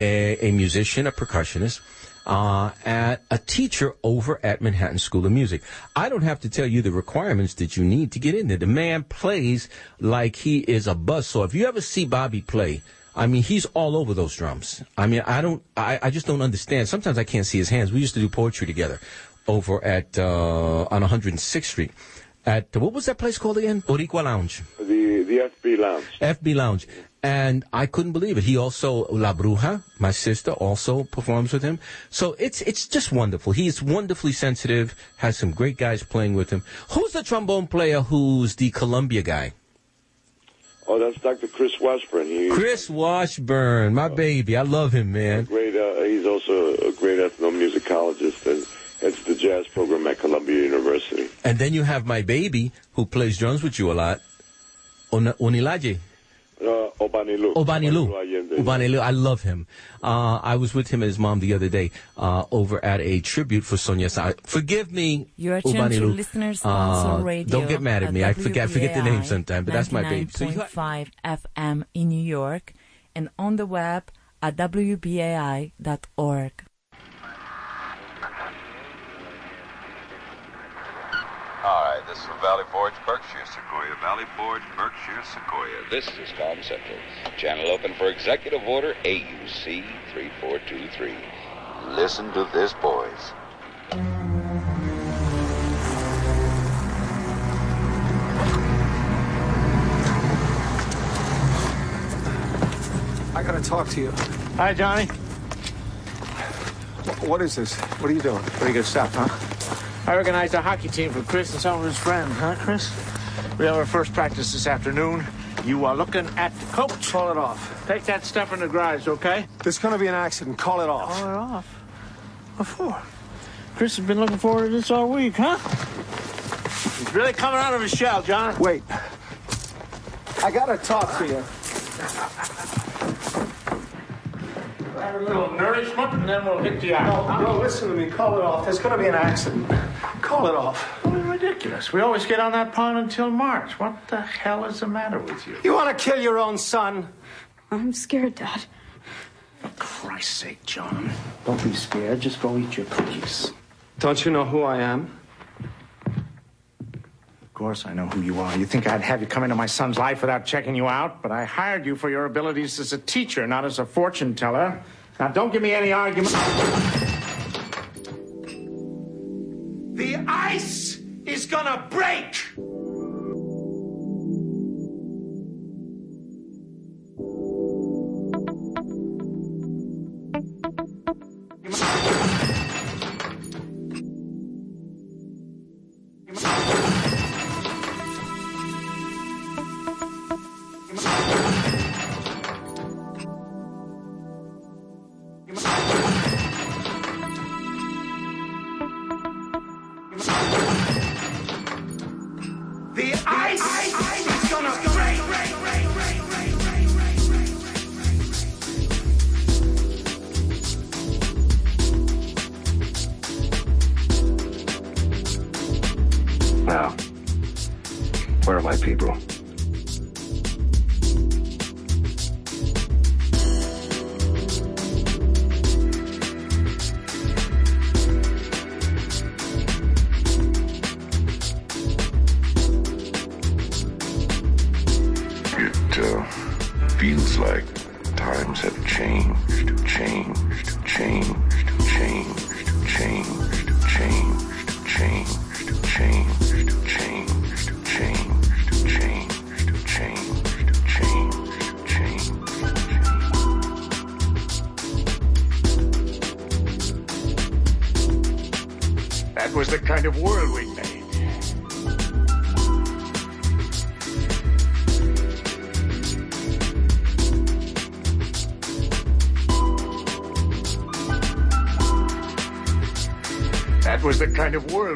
a, a musician, a percussionist, uh, at a teacher over at Manhattan School of Music. I don't have to tell you the requirements that you need to get in there. The man plays like he is a buzzsaw. If you ever see Bobby play, I mean, he's all over those drums. I mean, I don't, I, I just don't understand. Sometimes I can't see his hands. We used to do poetry together over at, uh, on 106th Street. At, what was that place called again? Boricua Lounge. The, the FB Lounge. FB Lounge. And I couldn't believe it. He also, La Bruja, my sister, also performs with him. So it's, it's just wonderful. He's wonderfully sensitive, has some great guys playing with him. Who's the trombone player who's the Columbia guy? Oh, that's Dr. Chris Washburn. He, Chris Washburn, my baby. I love him, man. Great. Uh, he's also a great ethnomusicologist and heads the jazz program at Columbia University. And then you have my baby who plays drums with you a lot, On- Onilaje. Uh, Obanilu. Obanilu. Allende. Obanilu. I love him. Uh, I was with him and his mom the other day uh, over at a tribute for Sonia Sa. Forgive me, You are tuned to Obanilu. listeners sponsor Uh, radio. Don't get mad at me. I forget, I forget the name sometimes, but that's my baby. So you, 99.5 FM in New York and on the web at wbai.org. All right, this is from Valley Forge, Berkshire Sequoia. Valley Forge, Berkshire Sequoia. This is Tom Central. Channel open for Executive Order AUC 3423. Listen to this, boys. I gotta talk to you. Hi, Johnny. What is this? What are you doing? Pretty good stuff, huh? I organized a hockey team for Chris and some of his friends, huh, Chris? We have our first practice this afternoon. You are looking at the coach. Call it off. Take that stuff in the garage, okay? There's gonna be an accident. Call it off. Call it off. What for? Chris has been looking forward to this all week, huh? He's really coming out of his shell, John. Wait. I gotta talk to you. Have a little nourishment, and then we'll hit you out. No, listen to me. Call it off. There's gonna be an accident. Call it off. Oh, ridiculous. We always get on that pond until March. What the hell is the matter with you? You wanna kill your own son? I'm scared, Dad. For Christ's sake, John. Don't be scared. Just go eat your cookies. Don't you know who I am? Of course, I know who you are. You think I'd have you come into my son's life without checking you out? But I hired you for your abilities as a teacher, not as a fortune teller. Now, don't give me any argument. The ice is gonna break!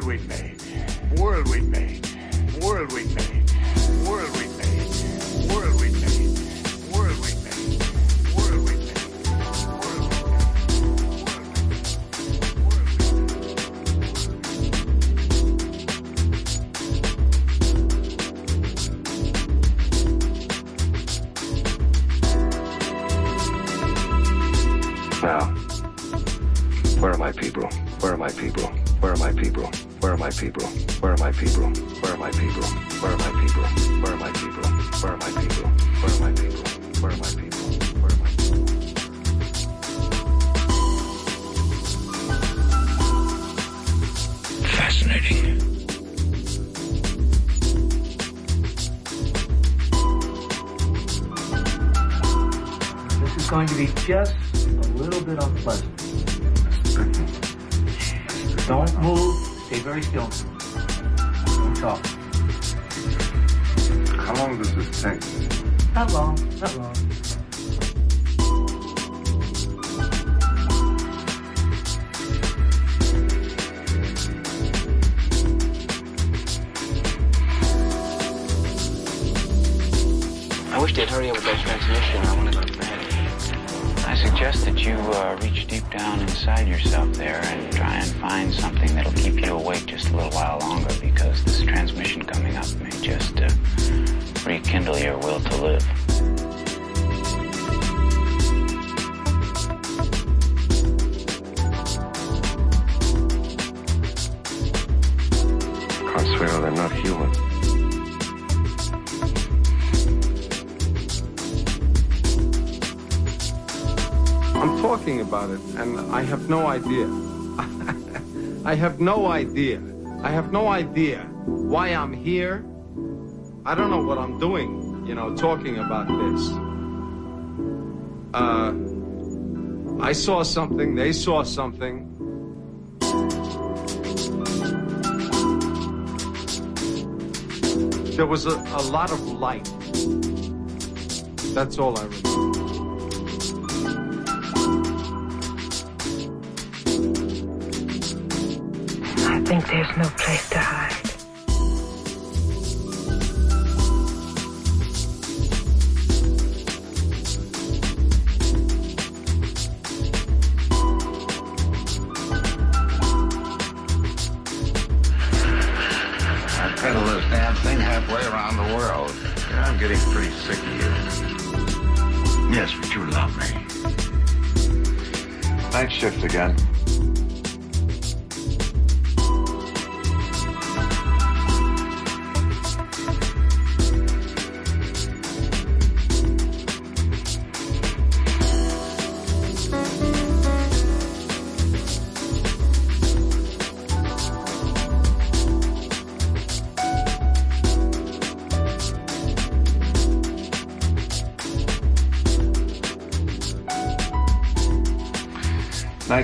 with me. Just have no idea. I have no idea. I have no idea why I'm here. I don't know what I'm doing, you know, talking about this. Uh, I saw something, they saw something. There was a, a lot of light. That's all I remember. Think there's no place to hide. I pedal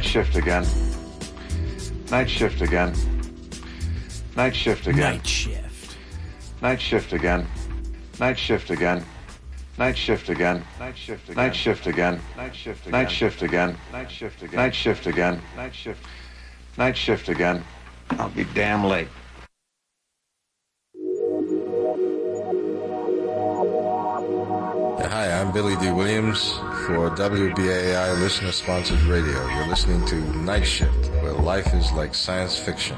shift again. Night shift again. Night shift again. Night shift. Night shift again. Night shift again. Night shift again. Night shift again. Night shift again. Night shift again. Night shift again. Night shift again. Night shift again. Night shift. Night shift again. I'll be damn late. Hi, I'm Billy Dee Williams for WBAI listener sponsored radio. You're listening to Night Shift, where life is like science fiction.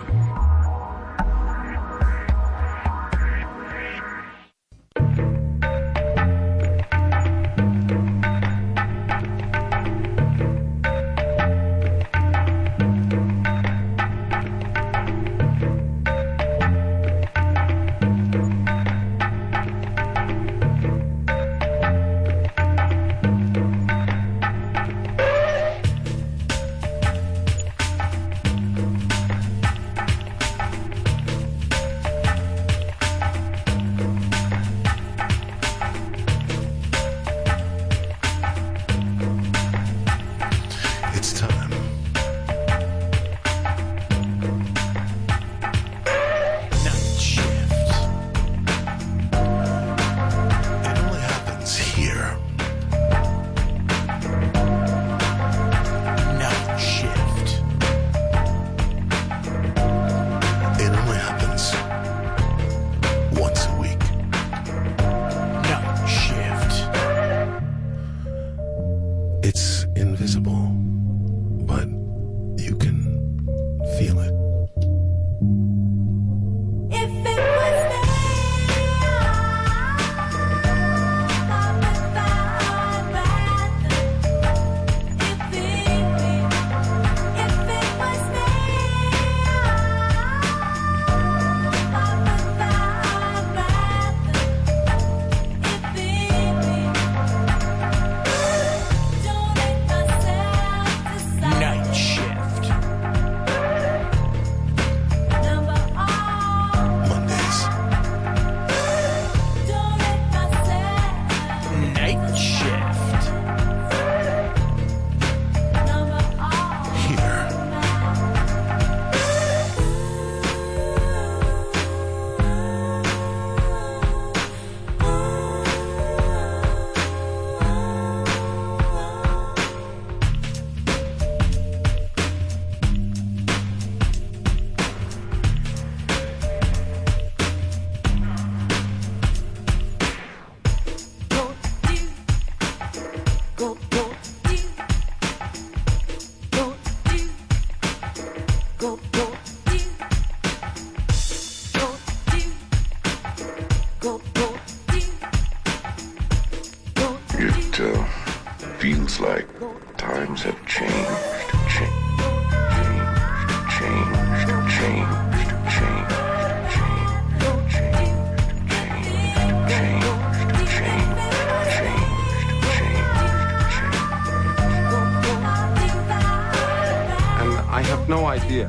No idea.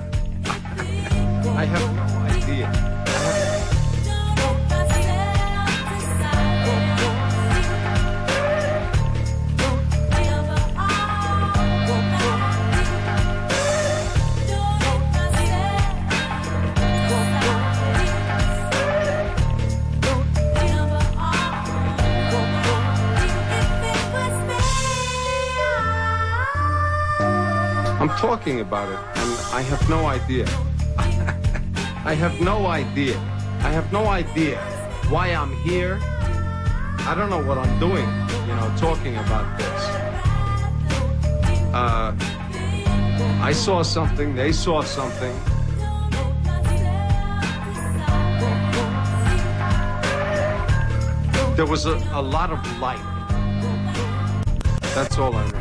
I have talking about it, and I have no idea. I have no idea. I have no idea why I'm here. I don't know what I'm doing, you know, talking about this. Uh, I saw something, they saw something. There was a, a lot of light. That's all I remember.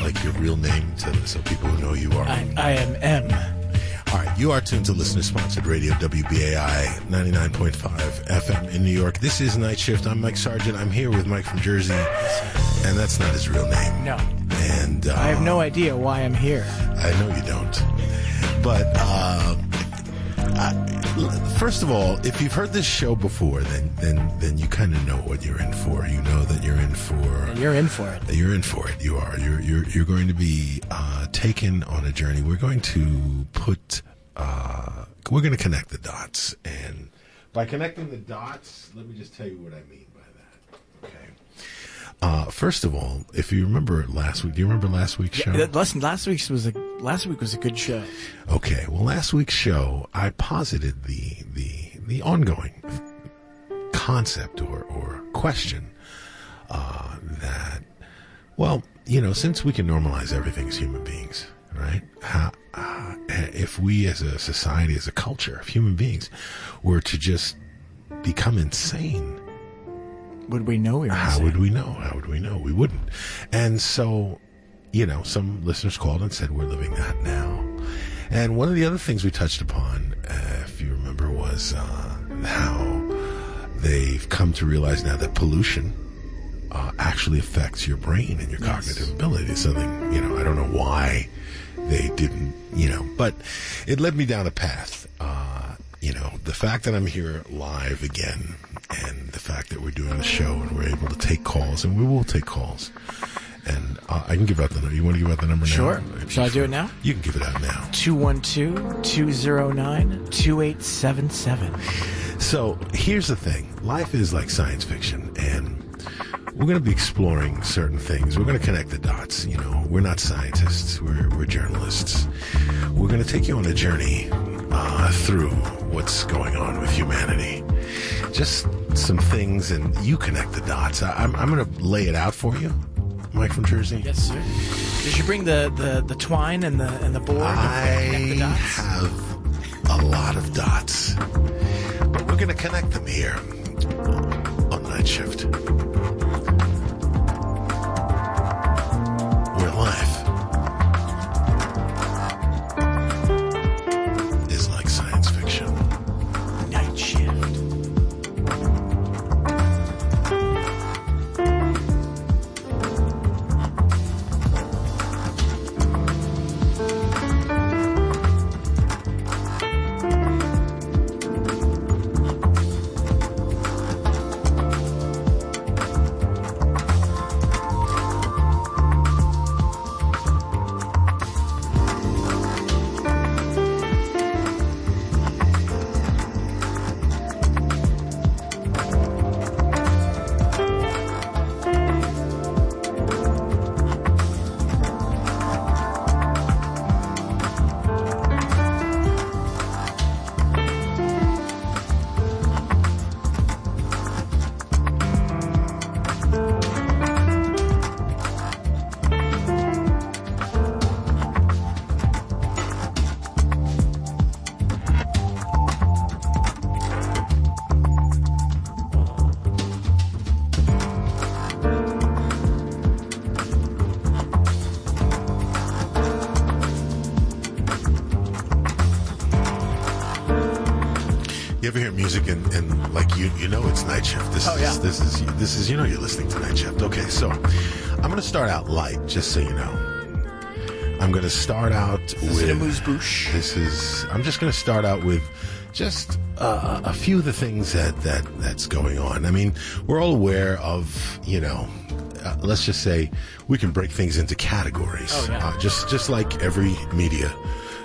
Like your real name to so people who know you are? I, I am M. All right, you are tuned to listener sponsored radio WBAI 99.5 FM in New York. This is Night Shift. I'm Mike Sargent. I'm here with Mike from Jersey, and that's not his real name. No. And uh, I have no idea why I'm here. I know you don't. But uh, first of all, if you've heard this show before, then then then you kind of know what you're in for. You know that you're in for. You're in for it. You're in for it. You are. You're you're you're going to be uh, taken on a journey. We're going to put. Uh, we're going to connect the dots, and by connecting the dots, let me just tell you what I mean by that. Okay. Uh, first of all, if you remember last week, do you remember last week's show? Yeah, listen, last week's was a last week was a good show. Okay, well, last week's show, I posited the the the ongoing concept or or question uh, that, well, you know, since we can normalize everything as human beings, right? How, uh, if we as a society, as a culture of human beings, were to just become insane, Would we know we were how would we know? How would we know? We wouldn't. And so, you know, some listeners called and said, we're living that now. And one of the other things we touched upon, uh, if you remember, was uh, how they've come to realize now that pollution uh, actually affects your brain and your cognitive ability. Something, you know, I don't know why they didn't, you know, but it led me down a path. Uh, you know, the fact that I'm here live again and the fact that we're doing the show and we're able to take calls and we will take calls. And uh, I can give out the number. You want to give out the number now? Sure. Shall I do it now? You can give it out now. 212-209-2877. So here's the thing life is like science fiction, and we're going to be exploring certain things. We're going to connect the dots. You know, we're not scientists, we're, we're journalists. We're going to take you on a journey uh, through what's going on with humanity. Just some things, and you connect the dots. I, I'm, I'm going to lay it out for you, Mike from Jersey. Yes, sir. Did you bring the, the, the twine and the and the board? I the have a lot of dots, but we're going to connect them here on night shift. Is is you know you're listening to night shift. Okay, so I'm gonna start out light, just so you know. I'm gonna start out with it a? This is I'm just gonna start out with just uh, a few of the things that that that's going on. I mean, we're all aware of you know. Uh, let's just say we can break things into categories, Oh, yeah. uh, just just like every media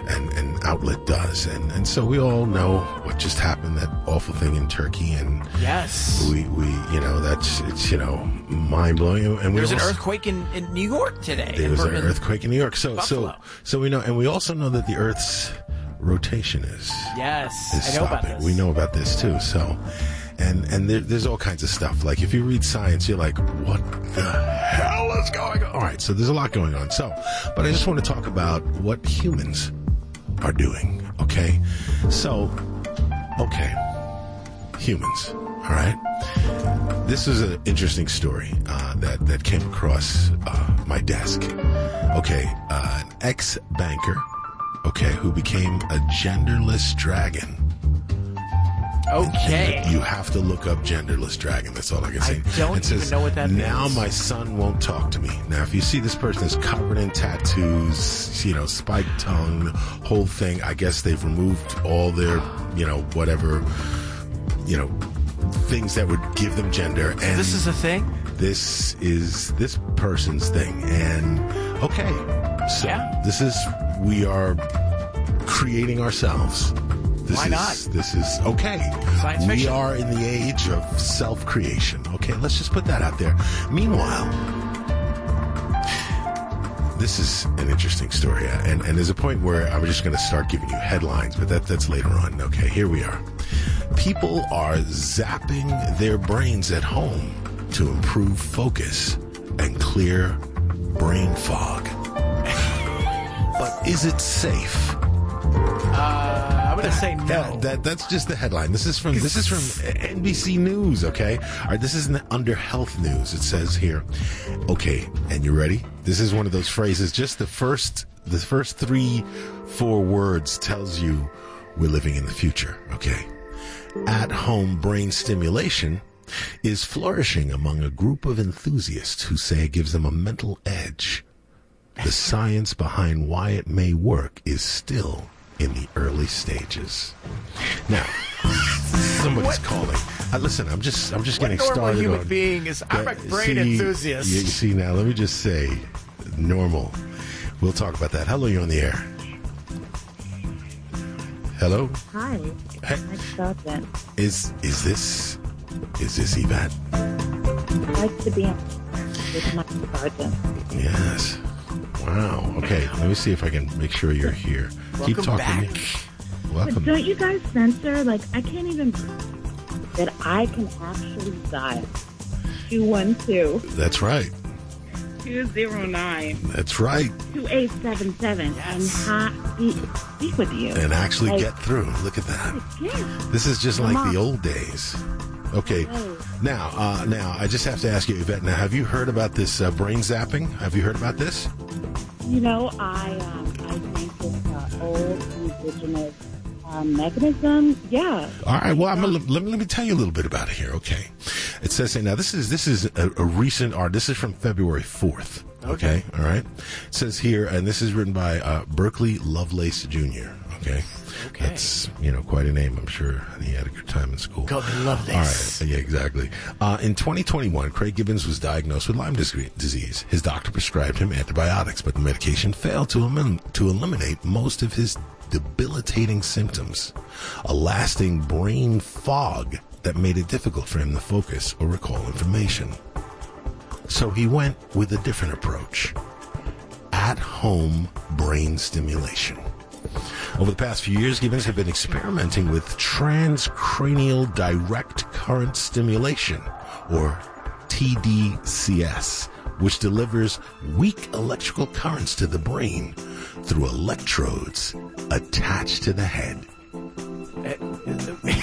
and, and outlet does, and and so we all know what just happened that awful thing in Turkey, and Yes. we we you know that's it's you know mind blowing, and we There was an earthquake in, in New York today. there was an earthquake in New York, so Buffalo. so so we know, and we also know that the Earth's rotation is Yes, is I know about stopping. this. We know about this too. So, and and there, there's all kinds of stuff. Like if you read science, you're like, what the hell is going on? All right, so there's a lot going on. So, but I just want to talk about what humans are doing. Okay, so okay, humans. All right. This is an interesting story uh, that that came across uh, my desk. Okay, uh, an ex banker, okay, who became a genderless dragon. Okay. You have to look up genderless dragon. That's all I can say. I don't It says, even know what that Now means." my son won't talk to me. Now, if you see this person is covered in tattoos, you know, spiked tongue, whole thing, I guess they've removed all their, you know, whatever, you know, things that would give them gender. And this is a thing? this is this person's thing. And okay, so this is we are creating ourselves. This Why is, not? This is okay. Science we fiction. are in the age of self-creation. Okay, let's just put that out there. Meanwhile, this is an interesting story, and, and there's a point where I'm just going to start giving you headlines, but that that's later on. Okay, here we are. People are zapping their brains at home to improve focus and clear brain fog. but is it safe? Uh, I'm going to say no. That, that that's just the headline. This is from this is from NBC News. Okay, all right. This is under health news. It says here. Okay, and you ready? This is one of those phrases. Just the first the first three four words tells you we're living in the future. Okay, at home brain stimulation is flourishing among a group of enthusiasts who say it gives them a mental edge. The science behind why it may work is still in the early stages. Now, somebody's calling. Uh, listen, I'm just I'm just What getting normal started. human on- being is- I'm a brain see, enthusiast. You see now, let me just say, normal. We'll talk about that. Hello, you're on the air. Hello, Hi. Hey. Nice Sargent. is is this is this Yvette? Like to be on with Mike Sargent. Yes. Wow. Okay. Let me see if I can make sure you're here. Keep talking. back. to. But Welcome. don't you guys censor? Like, I can't even that I can actually dial 212 That's right. 209 That's right. 2877 Yes. And ha- be- speak with you. And actually Like, get through. Look at that. yeah. This is just like Mom. the old days. Okay. Oh. Now, uh, now I just have to ask you, Yvette. Now, have you heard about this uh, brain zapping? Have you heard about this? You know, I um, I think it's an old indigenous um, mechanism. Yeah. All right. Well, gonna, let me let me tell you a little bit about it here. Okay. It says here now. This is this is a, a recent art. This is from February fourth. Okay. All right. It says here, and this is written by uh, Berkeley Lovelace Jr. Okay. Okay. That's you know quite a name. I'm sure he had a good time in school. Go Lovelace. All right. Yeah, exactly. Uh, in 2021, Craig Gibbons was diagnosed with Lyme disease. His doctor prescribed him antibiotics, but the medication failed to, to eliminate most of his debilitating symptoms. A lasting brain fog that made it difficult for him to focus or recall information. So he went with a different approach at home brain stimulation. Over the past few years, Gibbons have been experimenting with transcranial direct current stimulation, or TDCS, which delivers weak electrical currents to the brain through electrodes attached to the head. Eh, eh,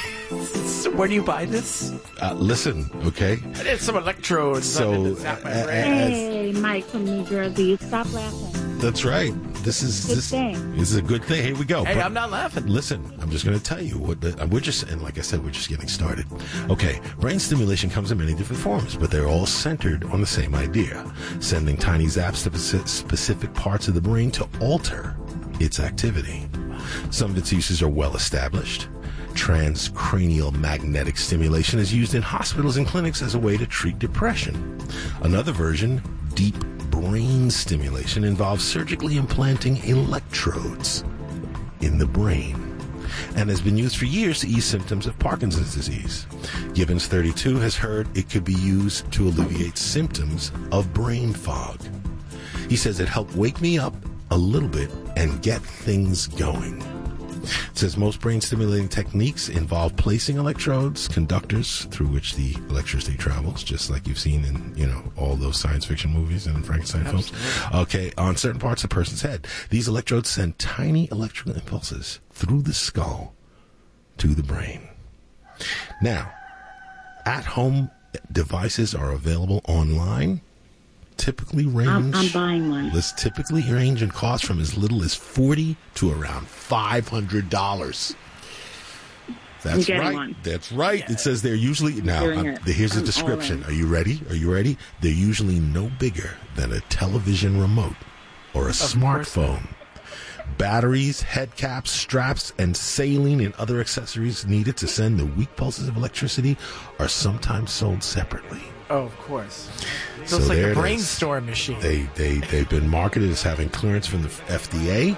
So where do you buy this? Uh, listen, okay? I did some electrodes. So, on it to my uh. Hey, Mike from New Jersey, stop laughing. That's right. This is Good this, thing. this is a good thing. Here we go. Hey, But- I'm not laughing. Listen, I'm just going to tell you what the, we're just, and like I said, we're just getting started. Okay, brain stimulation comes in many different forms, but they're all centered on the same idea: sending tiny zaps to specific parts of the brain to alter its activity. Some of its uses are well established. Transcranial magnetic stimulation is used in hospitals and clinics as a way to treat depression. Another version, deep brain stimulation, involves surgically implanting electrodes in the brain and has been used for years to ease symptoms of Parkinson's disease. Gibbons 32 has heard it could be used to alleviate symptoms of brain fog. He says it helped wake me up a little bit and get things going. It says most brain stimulating techniques involve placing electrodes, conductors through which the electricity travels, just like you've seen in, you know, all those science fiction movies and Frankenstein films. Okay, on certain parts of the person's head. These electrodes send tiny electrical impulses through the skull to the brain. Now, at home devices are available online. Typically range. I'm, I'm buying one. This typically range in cost from as little as forty to around five hundred dollars. That's right. one. That's right. It says they're usually now. Hearing it. here's the I'm all description. Are you ready? Are you ready? They're usually no bigger than a television remote or a smartphone. Batteries, head caps, straps, and saline and other accessories needed to send the weak pulses of electricity are sometimes sold separately. Oh, of course. So, So it's like a brainstorm machine. They they they've been marketed as having clearance from the FDA,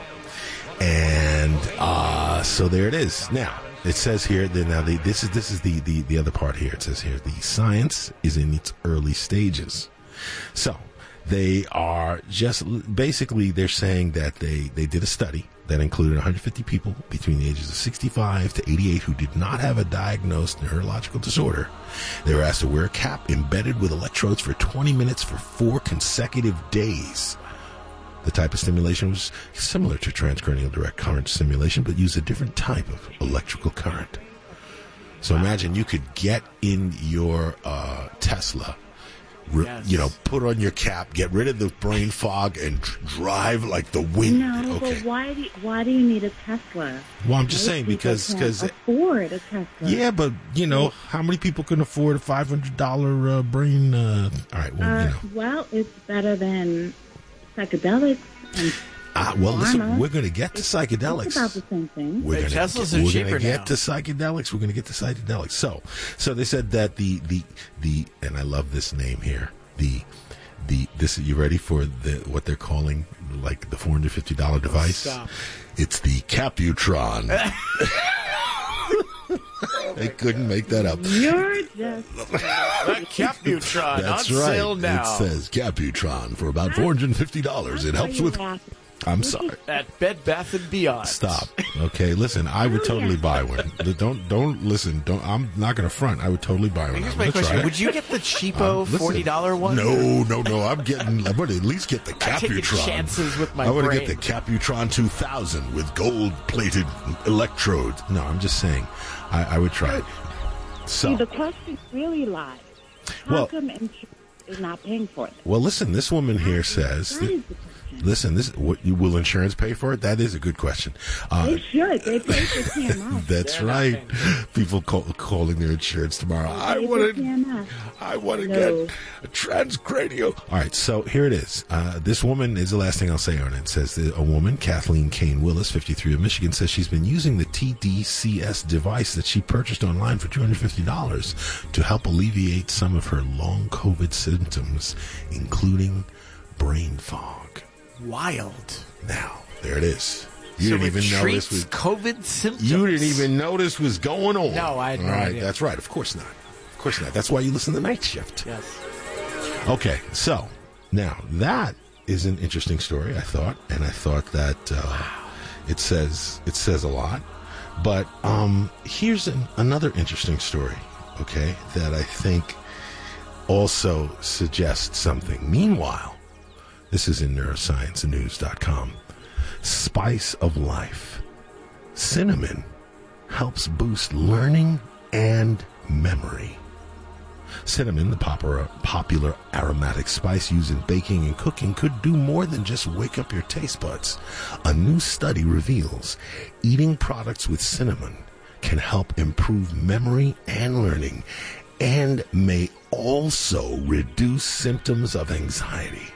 and uh, so there it is. Now it says here that now the, this is this is the, the the other part here. It says here the science is in its early stages. So they are just basically they're saying that they they did a study that included 150 people between the ages of 65 to 88 who did not have a diagnosed neurological disorder. They were asked to wear a cap embedded with electrodes for 20 minutes for four consecutive days. The type of stimulation was similar to transcranial direct current stimulation, but used a different type of electrical current. So imagine you could get in your uh, Tesla, Yes. you know, put on your cap, get rid of the brain fog, and dr- drive like the wind. No, okay. but why do you, why do you need a Tesla? Well, I'm just Most saying because because afford a Tesla. yeah, but you know how many people can afford a five hundred dollar uh, brain? Uh, all right, well, Uh, you know. well, it's better than psychedelics. And Uh, well, listen, pharma. we're going to get to It's psychedelics. about the same thing. We're Hey, gonna Teslas get, are cheaper gonna get now. to psychedelics. We're gonna get to psychedelics. So, so they said that the the the and I love this name here. The the this you ready for the what they're calling like the four hundred fifty dollar device? Stop. It's the Caputron. they couldn't make that up. You're just That Caputron That's on right. sale now. It says Caputron for about four hundred and fifty dollars. It helps with. I'm sorry. At Bed Bath and Beyond. Stop. Okay, listen. I would totally buy one. Don't don't listen. Don't. I'm not going to front. I would totally buy one. Here's my question. Would you get the cheapo Um, listen, forty dollar one? No, no, no. I'm getting. I'm going to at least get the I'm taking Caputron. chances with my I want to get the Caputron 2000 with gold-plated electrodes. No, I'm just saying. I, I would try it. See, So, the question really lies. How Well- come insurance is not paying for it? well, listen. This woman here says. That is the question. Listen, this what you will insurance pay for it? That is a good question. Uh, They should. They pay for TMS. That's right. People call, calling their insurance tomorrow. I They pay want to. I want to No. get a transcranial. All right, so here it is. Uh, this woman is the last thing I'll say on it. It says that a woman, Kathleen Kane Willis, 53 of Michigan, says she's been using the TDCS device that she purchased online for $250 to help alleviate some of her long COVID symptoms, including brain fog. Wild. Now, there it is. You so didn't even know this was. COVID symptoms. You didn't even know this was going on. No, I had no right, idea. that's right. Of course not. Of course not. That's why you listen to Night Shift. Yes. Okay, so now that is an interesting story. I thought, and I thought that uh, it says it says a lot. But um, here's an, another interesting story. Okay, that I think also suggests something. Meanwhile, this is in neurosciencenews.com. Spice of life. Cinnamon helps boost learning and memory. Cinnamon, the popular, popular aromatic spice used in baking and cooking, could do more than just wake up your taste buds. A new study reveals eating products with cinnamon can help improve memory and learning and may also reduce symptoms of anxiety.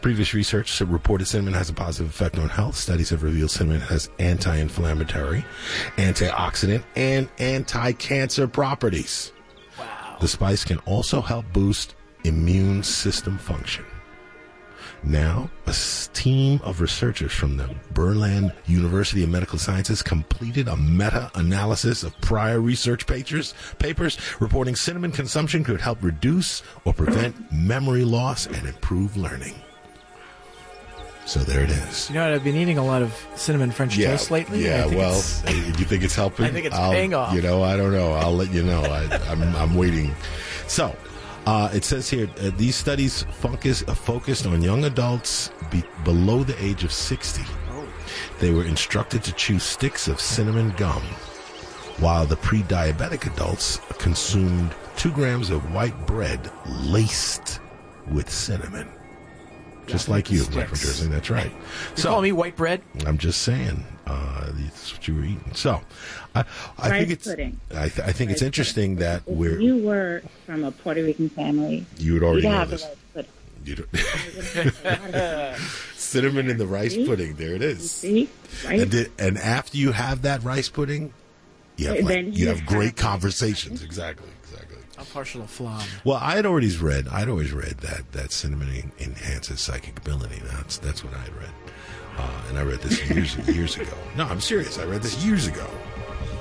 Previous research reported cinnamon has a positive effect on health. Studies have revealed cinnamon has anti-inflammatory, antioxidant, and anti-cancer properties. Wow. The spice can also help boost immune system function. Now, a team of researchers from the Birjand University of Medical Sciences completed a meta-analysis of prior research papers, papers reporting cinnamon consumption could help reduce or prevent memory loss and improve learning. So there it is. You know what? I've been eating a lot of cinnamon French Yeah, toast lately. yeah. Well, it's- you think it's helping? I think it's I'll- paying off. You know, I don't know. I'll let you know. I, I'm, I'm waiting. So, uh, it says here uh, these studies focus, uh, focused on young adults be, below the age of 60. They were instructed to chew sticks of cinnamon gum, while the pre-diabetic adults consumed two grams of white bread laced with cinnamon. Just like you, Mike from Jersey. That's right. You call me white bread? I'm just saying, uh, that's what you were eating. So, I, I Rice think it's, pudding. I, th- I think it's interesting that we're, you were from a Puerto Rican family, you would already you'd know have this. the rice pudding. You don't- cinnamon in the rice See? pudding. There it is. See, right? And, did, and after you have that rice pudding, you have, like, then you you have have- great conversations. Exactly. Exactly. I'm partial to flan. Well, I had already read. I'd always read that that cinnamon enhances psychic ability. That's that's what I had read, uh, and I read this years years ago. No, I'm serious. I read this years ago.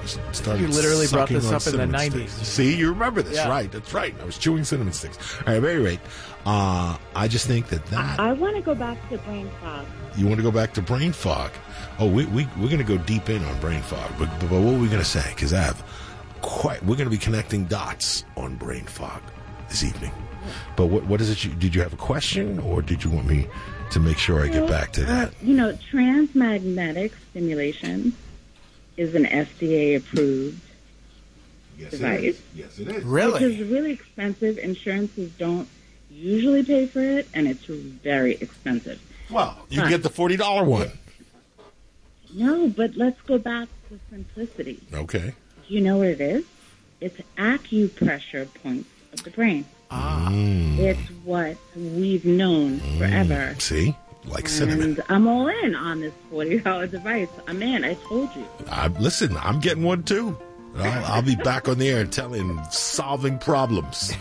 Just Started You literally brought this up in the 90s. sticks. See, you remember this, Yeah. right? That's right. I was chewing cinnamon sticks. All right, at any rate, uh, I just think that that I want to go back to brain fog. you want to go back to brain fog. Oh, we, we, we're going to go deep in on brain fog. But, but what are we going to say? Because I have quite, we're going to be connecting dots on brain fog this evening. But what, what is it? You, did you have a question or did you want me to make sure I get back to that? Uh, you know, transmagnetic stimulation is an FDA approved device. Yes, it is. Which is really expensive. Insurances don't usually pay for it, and it's very expensive. Well, you But- get the $40 one. No, but let's go back to simplicity. Okay. Do you know what it is? It's acupressure points of the brain. Ah. It's what we've known forever. See? Like cinnamon. And I'm all in on this $40 device. I'm in. I told you. I, listen, I'm getting one too. I'll, I'll be back on the air telling, solving problems.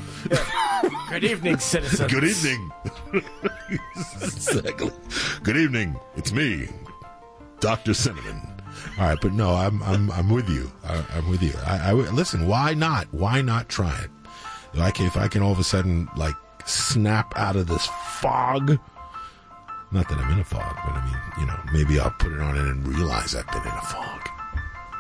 Good evening, citizens. Good evening. exactly. Good evening. It's me, Doctor Cinnamon. All right, but no, I'm I'm I'm with you. I, I'm with you. I, I listen. Why not? Why not try it? Like if I can all of a sudden like snap out of this fog. Not that I'm in a fog, but I mean, you know, maybe I'll put it on and realize I've been in a fog.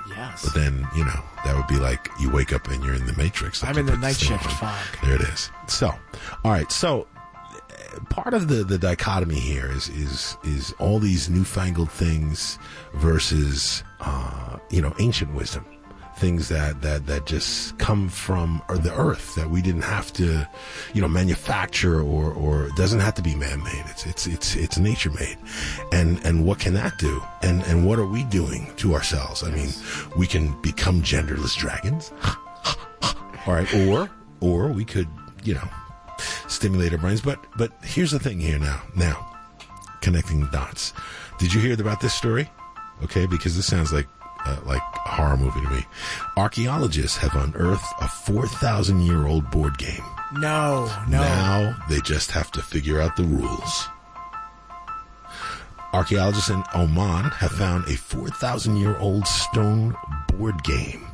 Yes. But then, you know, that would be like you wake up and you're in the Matrix. like I'm in the night shift on. fog. There it is. So, all right. So, part of the the dichotomy here is is is all these newfangled things versus uh, you know ancient wisdom, things that that that just come from the earth that we didn't have to, you know, manufacture or or it doesn't have to be man made. It's it's it's it's nature made, and and what can that do? And and what are we doing to ourselves? I mean, we can become genderless dragons. All right, or or we could, you know, stimulate our brains. But but here's the thing here now. Now, connecting dots. Did you hear about this story? Okay, because this sounds like uh, like a horror movie to me. Archaeologists have unearthed a four thousand year old board game. No, no. Now they just have to figure out the rules. Archaeologists in Oman have found a 4,000 year old stone board game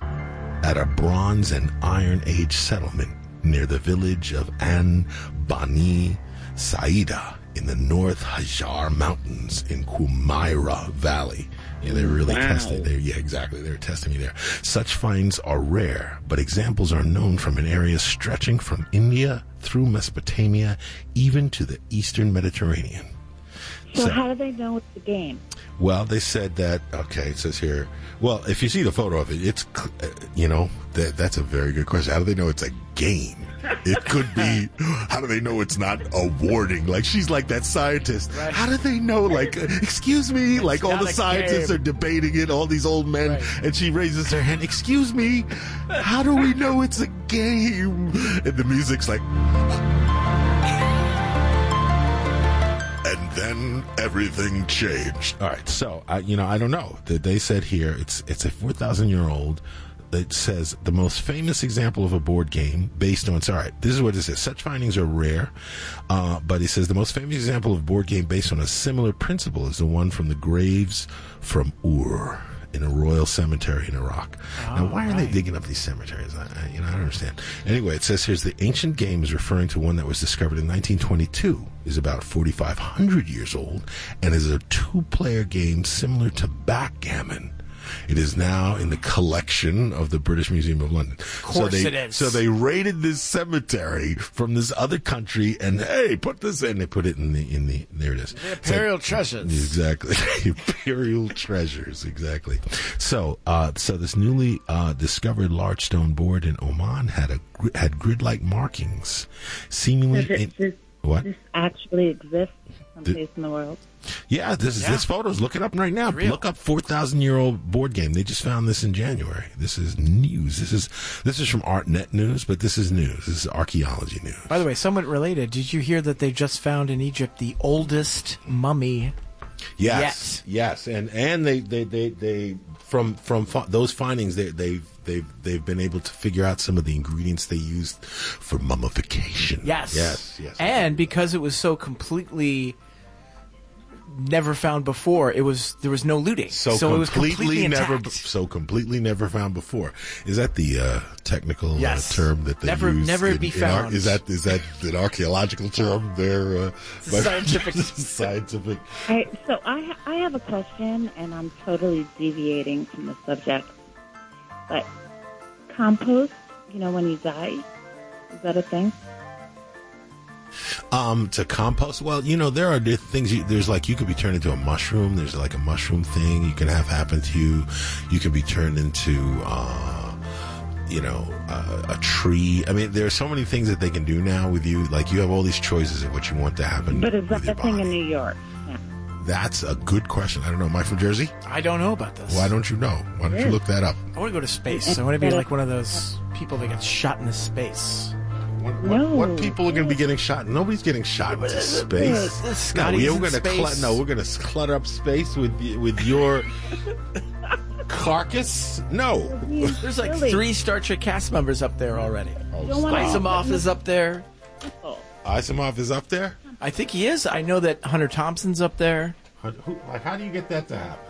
at a Bronze and Iron Age settlement near the village of An Bani Saida in the North Hajar Mountains in Kumaira Valley. Yeah, they're really Wow. testing. there. yeah, exactly. They're testing me there. Such finds are rare, but examples are known from an area stretching from India through Mesopotamia, even to the eastern Mediterranean. So, how do they know it's a game? Well, they said that. Okay, it says here. Well, if you see the photo of it, it's uh, you know that that's a very good question. How do they know it's a game? It could be. How do they know it's not a warning? Like she's like that scientist. How do they know? Like, uh, excuse me. Like all the scientists game. are debating it. All these old men, and she raises her hand. Excuse me. How do we know it's a game? And the music's like. And then everything changed. All right, so I, you know, I don't know. They- said here it's it's a four thousand year old. It says the most famous example of a board game based on. All right, this is what it says. Such findings are rare, uh, but he says the most famous example of board game based on a similar principle is the one from the graves from Ur in a royal cemetery in Iraq. now, ah, why are they digging up these cemeteries? I, I, you know, I don't understand. Anyway, it says here's the ancient game is referring to one that was discovered in 1922, is about 4,500 years old, and is a two-player game similar to backgammon. It is now in the collection of the British Museum of London. course so they, it is. So they raided this cemetery from this other country, and hey, put this in. They put it in the in the. There it is. The imperial treasures. Exactly. Imperial treasures. Exactly. So, uh, so this newly uh, discovered large stone board in Oman had a gr- had grid-like markings, seemingly. Does, it, in- does what? this actually exists someplace in the world? Yeah, this is this photo's. Look it up right now. Look up four thousand year old board game. They just found this in January. This is news. This is this is from ArtNet News, but this is news. This is archaeology news. By the way, somewhat related, did you hear that they just found in Egypt the oldest mummy Yes, yes, and and they they they, they from from fi- those findings they they they've they've been able to figure out some of the ingredients they used for mummification. Yes. yes, yes. And because it was so completely never found before, it was there was no looting. So, it was completely, completely never, intact. so completely never found before. Is that the uh, technical Yes. uh, term that they Never- use? never in- be in ar- found. is that is that an archaeological term? There, uh, It's scientific- scientific. I, so I I have a question, and I'm totally deviating from the subject. But compost, you know, when you die, is that a thing? Um, to compost. Well, you know, there are things. You, there's like you could be turned into a mushroom. There's like a mushroom thing you can have happen to you. You can be turned into, uh, you know, uh, a tree. I mean, there are so many things that they can do now with you. Like you have all these choices of what you want to happen. But is that with your a thing in New York? Yeah. That's a good question. I don't know. Am I from Jersey? I don't know about this. Why don't you know? Why don't you look that up? I want to go to space. I want to be like one of those people that gets shot into space. What, No. what people are going to be getting shot? Nobody's getting shot into space. The No, we- in we're gonna space. clut- no, we're going to clutter up space with with your carcass. No, There's like Silly. three Star Trek cast members up there already. Oh, don't Asimov is up there. Oh. Asimov is up there. I think he is. I know that Hunter Thompson's up there. How, who, like, how do you get that to happen?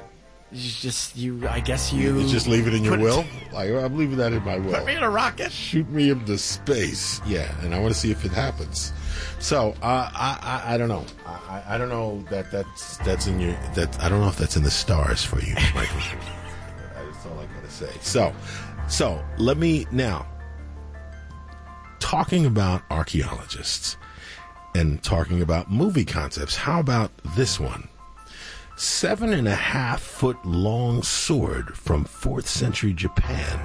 You just you. I guess you, You just leave it in your will. Like, I'm leaving that in my will. Put me in a rocket. Shoot me into space. Yeah, and I want to see if it happens. So uh, I, I I don't know. I, I- I don't know that that's that's in your that I don't know if that's in the stars for you, Michael. that's all I gotta say. So so let me now talking about archaeologists and talking about movie concepts. How about this one? Seven and a half foot long sword from fourth century Japan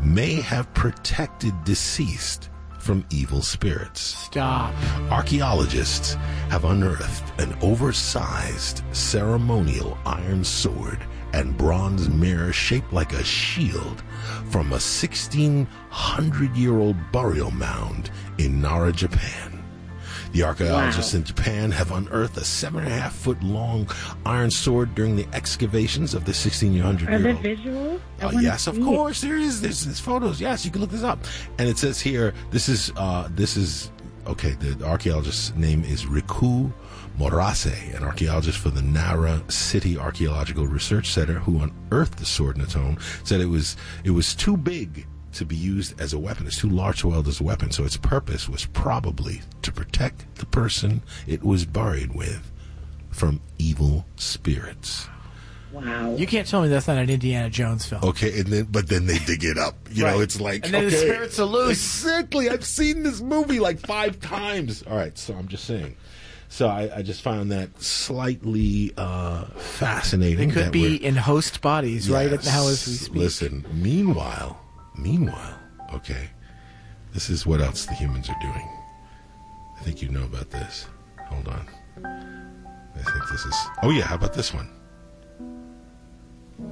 may have protected deceased from evil spirits. Stop. Archaeologists have unearthed an oversized ceremonial iron sword and bronze mirror shaped like a shield from a 1600 year old burial mound in Nara, Japan. The archaeologists Wow. in Japan have unearthed a seven and a half foot long iron sword during the excavations of the 1600 Are year there visuals? Oh, wanna yes, of see it. course there is. There's, there's photos. Yes, you can look this up. And it says here, this is uh, this is okay. The archaeologist's name is Riku Murase, an archaeologist for the Nara City Archaeological Research Center, who unearthed the sword in its own. Said it was it was too big to be used as a weapon. It's too large to wield as a weapon. So its purpose was probably to protect the person it was buried with from evil spirits. Wow. You can't tell me that's not an Indiana Jones film. Okay, and then but then they dig it up. You know, it's like And then the spirits are loose. Exactly. I've seen this movie like five times. All right, so I'm just saying. So I, I just found that slightly uh, fascinating. It could that be in host bodies right Yes. now as we speak. Listen, meanwhile, meanwhile, okay, this is what else the humans are doing. I think you know about this. Hold on. I think this is. Oh, yeah, how about this one?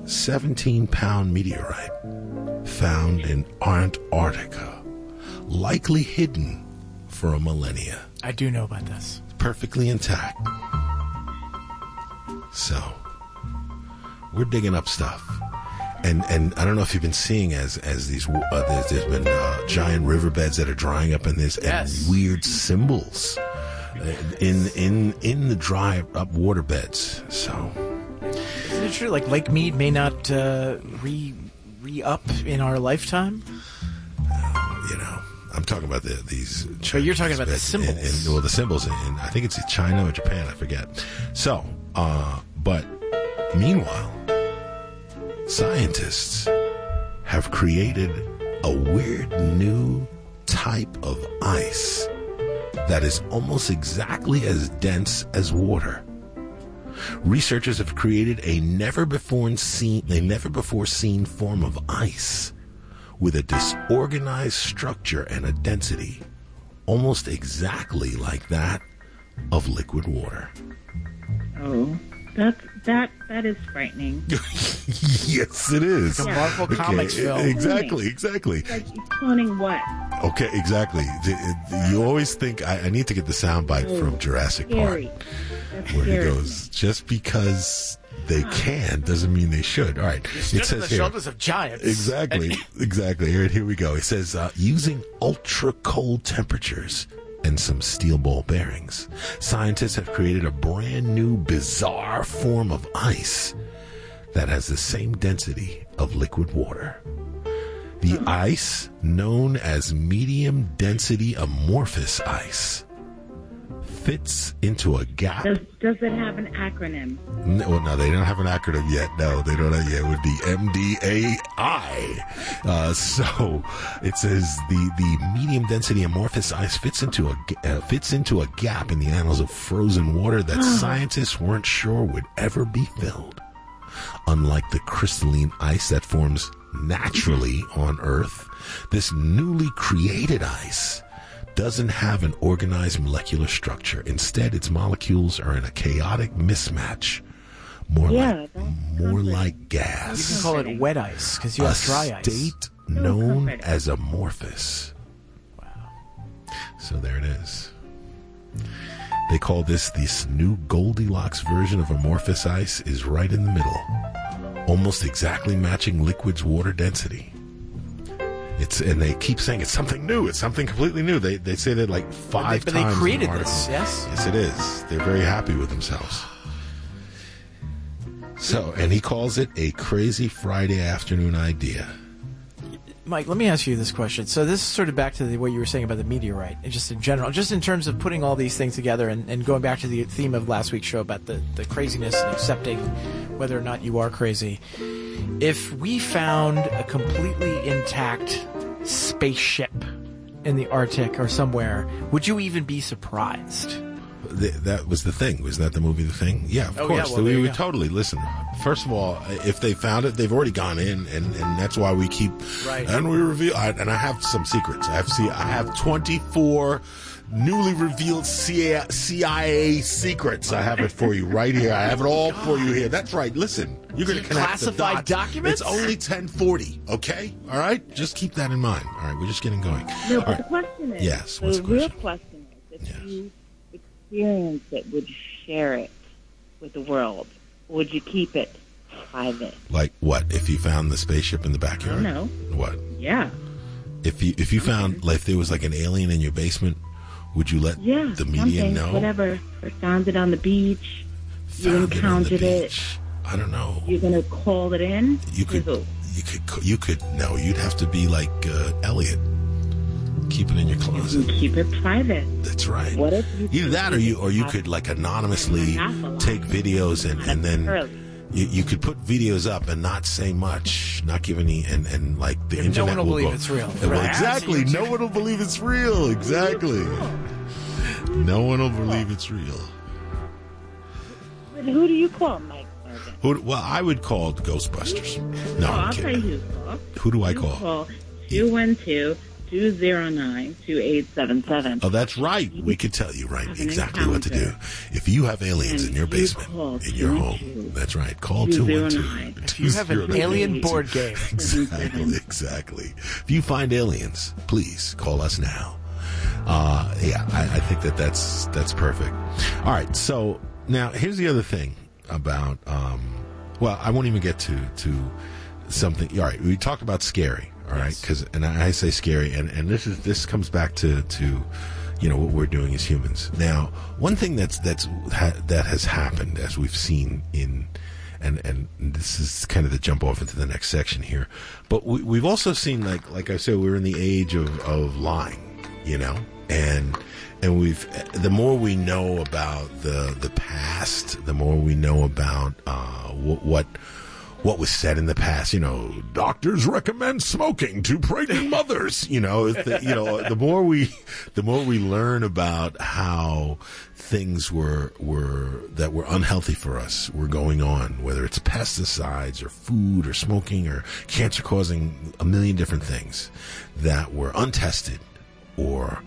17 pound meteorite found in Antarctica, likely hidden for a millennia, I do know about this. perfectly intact. So, we're digging up stuff. And and I don't know if you've been seeing as as these uh, there's, there's been uh, giant riverbeds that are drying up and there's Yes. and weird symbols uh, in in in the dry up waterbeds. So Isn't it true? Like Lake Mead may not uh, re re up in our lifetime. you know, I'm talking about the these. But you're talking about the beds in- in- symbols. well, the symbols, in, I think it's China or Japan. I forget. So, uh, but meanwhile, scientists have created a weird new type of ice that is almost exactly as dense as water. Researchers have created a never before seen a never before seen form of ice with a disorganized structure and a density almost exactly like that of liquid water. Oh, that that that is frightening. yes, it is. Like a Marvel Okay, Comics film. Exactly, exactly. Like cloning what? Okay, exactly. Th- th- You always think I, I need to get the soundbite Oh, from Jurassic Scary. Park, That's where he goes, "Just because they can doesn't mean they should." All right, Stood it on says the here. shoulders of giants. Exactly, exactly. Here, here we go. It says uh, using ultra cold temperatures and some steel ball bearings, scientists have created a brand new, bizarre form of ice that has the same density of liquid water. The ice, known as medium density amorphous ice, fits into a gap. Does does it have an acronym? No, well, no, they don't have an acronym yet. No, they don't have yet. It would be MDAI. Uh, so it says the, the medium density amorphous ice fits into a uh, fits into a gap in the annals of frozen water that scientists weren't sure would ever be filled. Unlike the crystalline ice that forms naturally on Earth, this newly created ice doesn't have an organized molecular structure. Instead, its molecules are in a chaotic mismatch. More Yeah, like more like gas. You can call it wet ice because you a have dry ice. state known as amorphous. Wow. So there it is. They call this this new Goldilocks version of amorphous ice is right in the middle, almost exactly matching liquid's water density. It's and they keep saying it's something new. It's something completely new. They they say that like five but they times. in the created this, yes? Yes, it is. They're very happy with themselves. So, and he calls it a crazy Friday afternoon idea. Mike, let me ask you this question. So this is sort of back to the, what you were saying about the meteorite, and just in general, just in terms of putting all these things together, and, and going back to the theme of last week's show about the, the craziness and accepting whether or not you are crazy. If we found a completely intact spaceship in the Arctic or somewhere, would you even be surprised? Th- that was the thing. Was that the movie The Thing? Yeah, of Oh, yeah, course. well, we would go. totally listen. First of all, if they found it, they've already gone in, and, and that's why we keep. Right. And we reveal. I, and I have some secrets. I have see. I have twenty four newly revealed CIA, CIA secrets. I have it for you right here. I have it all for you here. That's right. Listen, you're going to connect Classified the dots. documents? It's only ten forty. Okay. All right. Just keep that in mind. All right. We're just getting going. No, All but the question is, Yes, the what's the real question is, if you experience it, would you share it with the world, would you keep it private? Like what? If you found the spaceship in the backyard? don't. What? Yeah, If you if you found like if there was like an alien in your basement, would you let yeah. the media know? Whatever. Or found it on the beach. you Found it on the encountered it. I don't know. You're gonna call it in. You could who? you could you could no. You'd have to be like uh, Elliot. Keep it in your closet. keep it private. That's right. What if you Either that, or you or you could like anonymously take videos and and then. You, you could put videos up and not say much, not give any, and, and like the And no internet one will will believe go- it's real. Well, Right. exactly. No one will believe it's real. Exactly. No one will believe it's real. But who do you call, Mike? Who, well, I would call Ghostbusters. No, oh, I'm I'll tell kidding. you who call. Who do I You call? Call 212-209-2877. Oh, that's right. We could tell you right exactly what to do. If you have aliens And in your you basement, in your home, that's right. Call 212. If you have an alien board game. Exactly, exactly. If you find aliens, please call us now. Uh, yeah, I, I think that that's that's perfect. All right, so now here's the other thing about. Um, well, I won't even get to to something. All right, we talked about scary. All right, because and I, say scary, and and this is this comes back to to you know what we're doing as humans. Now, one thing that's that's ha, that has happened as we've seen in and and this is kind of the jump off into the next section here. But we, we've also seen like like I said, we're in the age of of lying, you know, and and we've the more we know about the the past, the more we know about uh, what. what what was said in the past, you know, doctors recommend smoking to pregnant mothers. You know, the, you know, the more we, the more we learn about how things were were that were unhealthy for us were going on, whether it's pesticides or food or smoking or cancer causing a million different things that were untested or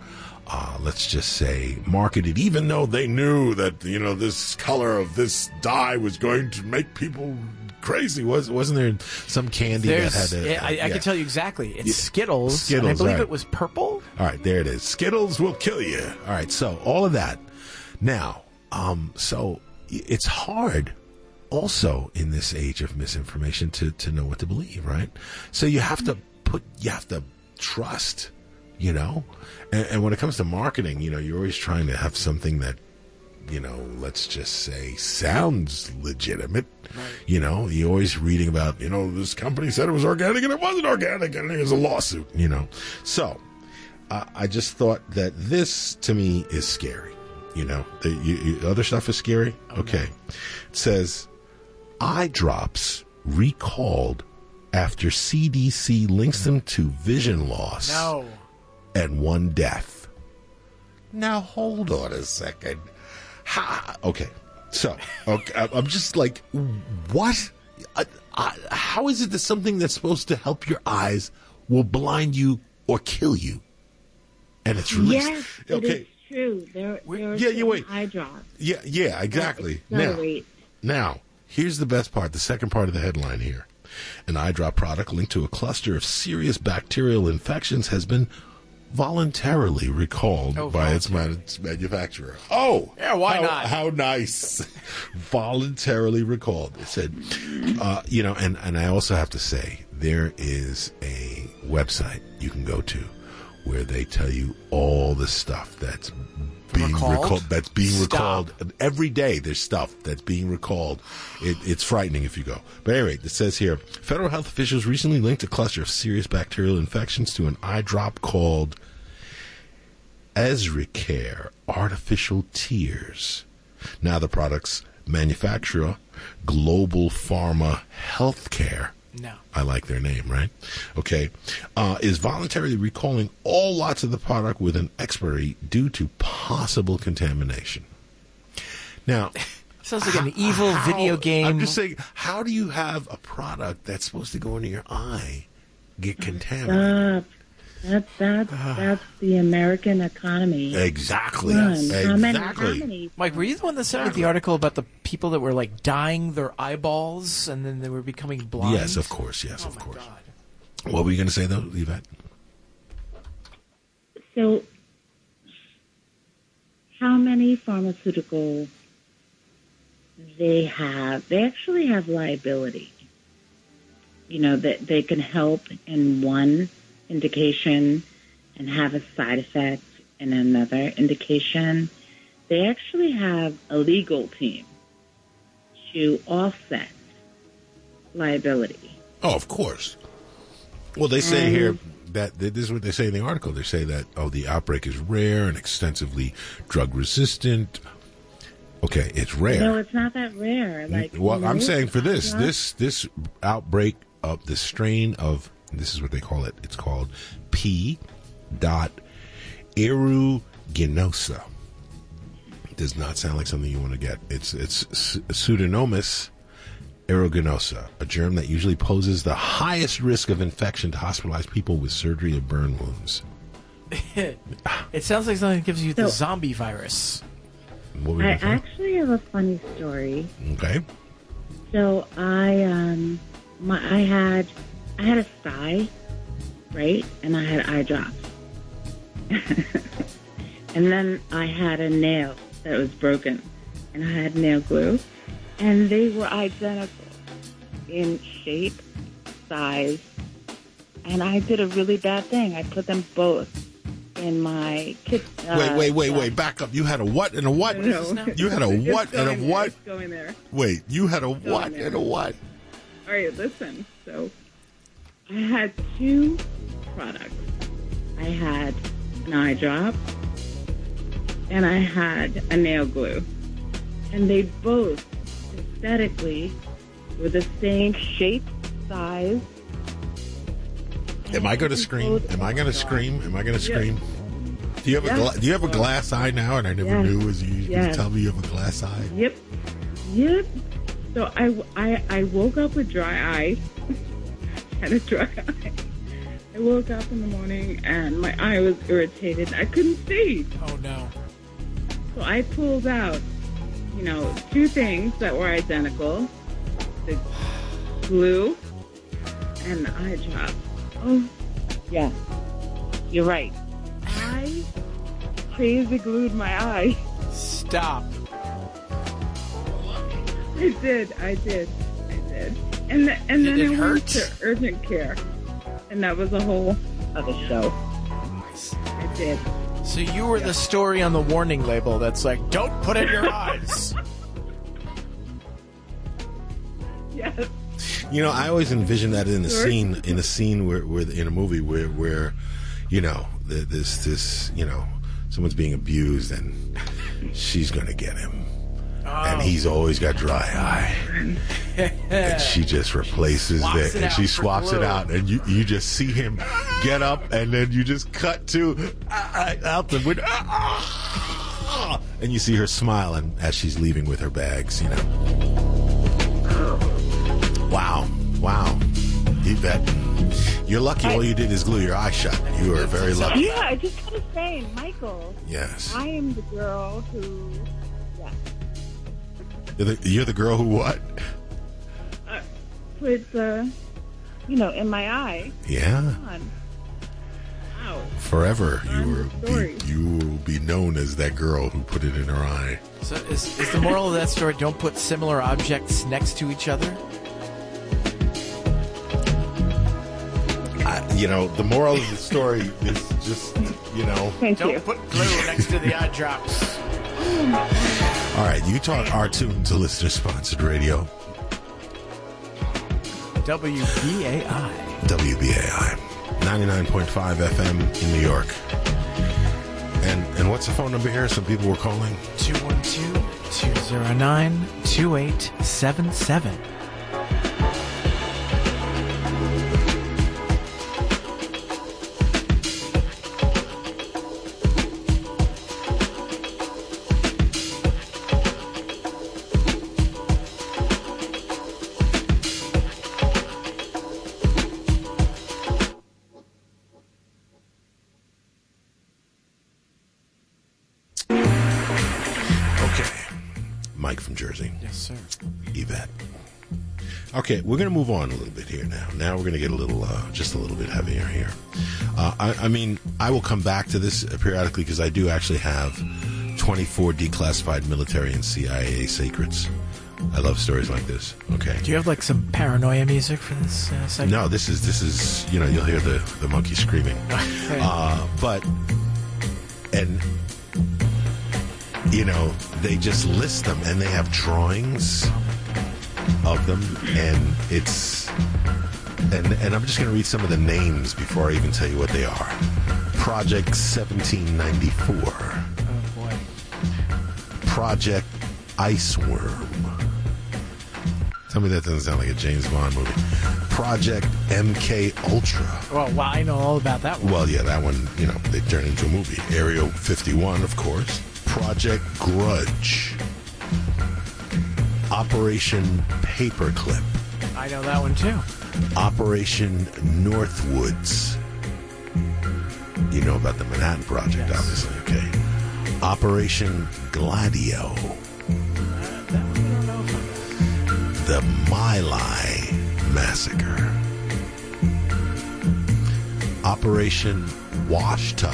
uh, let's just say marketed, even though they knew that you know this color of this dye was going to make people crazy. Was wasn't there some candy There's, that had a? yeah, I, I can tell you exactly. It's Yeah. Skittles. Skittles, and I believe right. it was purple. All right, there it is. Skittles will kill you. All right, so all of that. Now, um, so it's hard also in this age of misinformation to, to know what to believe, right? So you have to put, you have to trust, you know? And, and when it comes to marketing, you know, you're always trying to have something that, you know, let's just say sounds legitimate. You know, you're always reading about, you know, this company said it was organic and it wasn't organic and there's a lawsuit, you know? So, uh, I just thought that this to me is scary. You know, the you, you, other stuff is scary. okay, it says eye drops recalled after CDC links them to vision loss No. and one death. Now hold on a second. Ha, okay, so okay, I'm just like, what? I, I, how is it that something that's supposed to help your eyes will blind you or kill you? And it's released. Yes, it is true. There, there are yeah, you wait. eye drops. Yeah, yeah, exactly. Now, now, here's the best part, the second part of the headline here. An eye drop product linked to a cluster of serious bacterial infections has been voluntarily recalled Oh, by its, man- its manufacturer. Oh, Yeah, why how- not? How nice. voluntarily recalled. It said, uh, you know, and, and I also have to say, there is a website you can go to where they tell you all the stuff that's being Recalled? recalled. That's being Stop. recalled every day. There's stuff that's being recalled. It, it's frightening if you go. But anyway, it says here: federal health officials recently linked a cluster of serious bacterial infections to an eye drop called EzriCare Artificial Tears. Now, the product's manufacturer, Global Pharma Healthcare. No. I like their name, right? Okay. Uh, is voluntarily recalling all lots of the product with an expiry due to possible contamination. Now, Sounds like an evil how- video game. I'm just saying, how do you have a product that's supposed to go into your eye get contaminated? Stop. That, that, ah. that's the American economy. Exactly. Run. How many, how Exactly. many? Mike, were you the one that sent me the article about the people that were like dyeing their eyeballs and then they were becoming blind? Yes, of course. Yes, Oh of my course. God. What were you going to say, though, Yvette? So, how many pharmaceutical they have? They actually have liability. You know that they can help in one indication and have a side effect in another indication. They actually have a legal team to offset liability. Oh, of course. Well, they say And- here that this is what they say in the article. They say that oh, the outbreak is rare and extensively drug resistant. Okay, it's rare. No, it's not that rare. Like well, I'm saying for this this this outbreak of the strain of this is what they call it. It's called P. dot aeruginosa. does not sound like something you want to get. It's it's S- Pseudomonas aeruginosa, a germ that usually poses the highest risk of infection to hospitalized people with surgery of burn wounds. it sounds like something that gives you the So- zombie virus. What I you actually have a funny story. Okay. So I um my I had I had a sty, right? And I had eye drops. and then I had a nail that was broken and I had nail glue. And they were identical in shape, size, and I did a really bad thing. I put them both in my kit. Uh, wait, wait, wait, wait. Back up. You had a what and a what? No. You had a It's what and a going there. what? It's going there. Wait, you had a going what and a what? All right, listen. So I had two products. I had an eye drop and I had a nail glue. And they both aesthetically were the same shape, size. Am I going to scream? Am I going to scream? Am I going to scream? Do you have a gla- Do you have a glass eye now? And I never Yes. knew. As you you Yes. tell me you have a glass eye. Yep. Yep. So I, I, I woke up with dry eyes. Had a dry eye. I woke up in the morning and my eye was irritated. I couldn't see. Oh no. So I pulled out, you know, two things that were identical the glue and the eye drop. Oh, yeah. You're right. I crazy glued my eye. Stop. I did. I did. I did. And, th- and then it I went to urgent care. And that was a whole other show. I did. So you were the story on the warning label that's like, "Don't put in your eyes." Yes. You know, I always envision that in a Sure. scene, in a scene where, where in a movie where, where, you know, this, this, you know, someone's being abused and she's gonna get him, and he's always got dry eye, and she just replaces Swaps it, it and she for swaps it out, and you, you just see him get up, and then you just cut to uh, out the window. ah, And you see her smiling as she's leaving with her bags, you know. Wow. Wow. Yvette, you're lucky all you did is glue your eye shut. You are very lucky. Yeah, I just want to say, Michael. Yes. I am the girl who, yeah, You're the, you're the girl who what? With, uh, put the, you know, in my eye. Yeah. Wow. Forever you will be, you will be known as that girl who put it in her eye. So is, is the moral of that story: don't put similar objects next to each other? I, you know, the moral of the story is just, you know. Thank don't you. put glue next to the eye drops. All right, you talk are tuned to listener sponsored radio. WBAI. WBAI. 99.5 FM in New York. And and what's the phone number here? Some people were calling. 212 209 2877. Okay, we're going to move on a little bit here now. Now we're going to get a little, uh, just a little bit heavier here. Uh, I, I mean, I will come back to this periodically because I do actually have 24 declassified military and CIA secrets. I love stories like this. Okay. Do you have like some paranoia music for this uh, segment? No, this is this is you know you'll hear the the monkey screaming, uh, but and you know they just list them and they have drawings of them and it's and and I'm just going to read some of the names before I even tell you what they are. Project 1794, Oh boy. Project Iceworm. Tell me that doesn't sound like a James Bond movie. Project MK Ultra. Well, well, I know all about that one. Well, yeah, that one, you know, they turned into a movie. Area 51, of course. Project Grudge, Operation Paperclip, I know that one too. Operation Northwoods. You know about the Manhattan Project, obviously, okay. Operation Gladio. The My Lai Massacre. Operation Wash Tub.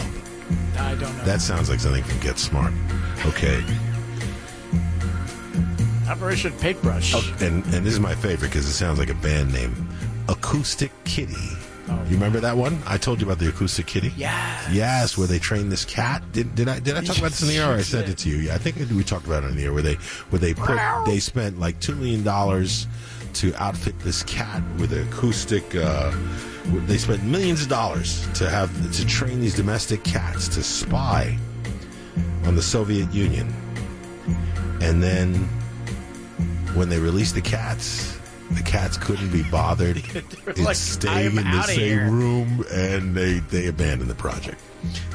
I don't know. That sounds like something from Get Smart. Okay. Operation Paintbrush. Oh, and and this is my favorite because it sounds like a band name. Acoustic Kitty. you remember that one? I told you about the Acoustic Kitty. Yes. Yes, where they train this cat. Did, did I did I talk about this in the air? Or I sent it to you. Yeah, I think we talked about it in the air where they where they put they spent like two million dollars to outfit this cat with an acoustic. Uh, they spent millions of dollars to have to train these domestic cats to spy on the Soviet Union, and then when they released the cats, the cats couldn't be bothered. It's like, staying in the same here." room, and they they abandoned the project.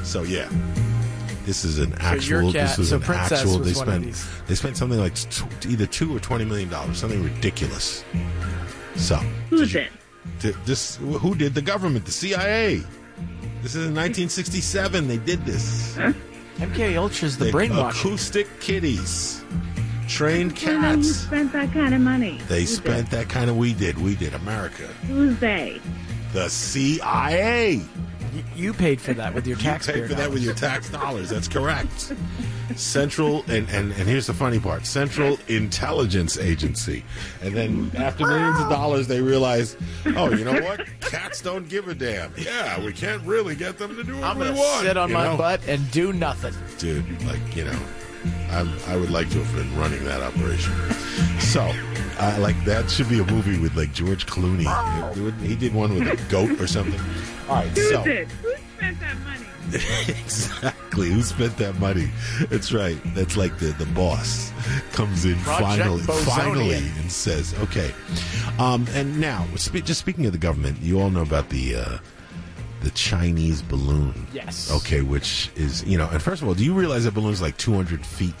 So yeah, this is an your actual. cat- this was so an Princess actual. was They spent they spent something like t- either two or twenty million dollars, something ridiculous. So Who's it? This who did the government the cia this is in 1967 they did this MK Ultra's the They- brainwashing. acoustic kitties trained cats. know who cats spent that kind of money. they Who's spent that kind of we did we did america? Who's they? the cia Y- You paid for that with your tax. you paid for that with your tax dollars that's correct central and, and and here's the funny part central intelligence agency and then after millions of dollars they realize oh you know what cats don't give a damn yeah we can't really get them to do what I'm we gonna want sit on you my know? butt and do nothing. dude like you know I'm, i would like to have been running that operation so uh, like that should be a movie with like george clooney he did one with a goat or something all right Who's so it? Who spent that money? exactly. Who spent that money? That's right. That's like the the boss comes in Project finally, Bozonian. finally, and says, "Okay." Um, and now, spe- just speaking of the government, you all know about the uh, the Chinese balloon. Yes. Okay, which is you know, and first of all, do you realize that balloon's like two hundred feet?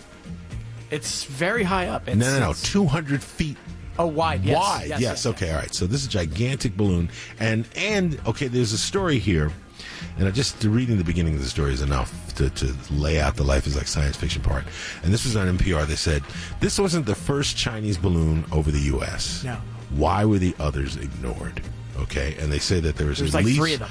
It's very high up. It's, no, no, no, two hundred feet Oh, wide. Yes. wide. Yes. Yes, okay, all right. So this is a gigantic balloon, and and okay, there's a story here, and I just reading the beginning of the story is enough to, to lay out the life is like science fiction part. And this was on NPR. They said this wasn't the first Chinese balloon over the U.S. No. Why were the others ignored? Okay, and they say that there was There's at like least three of them.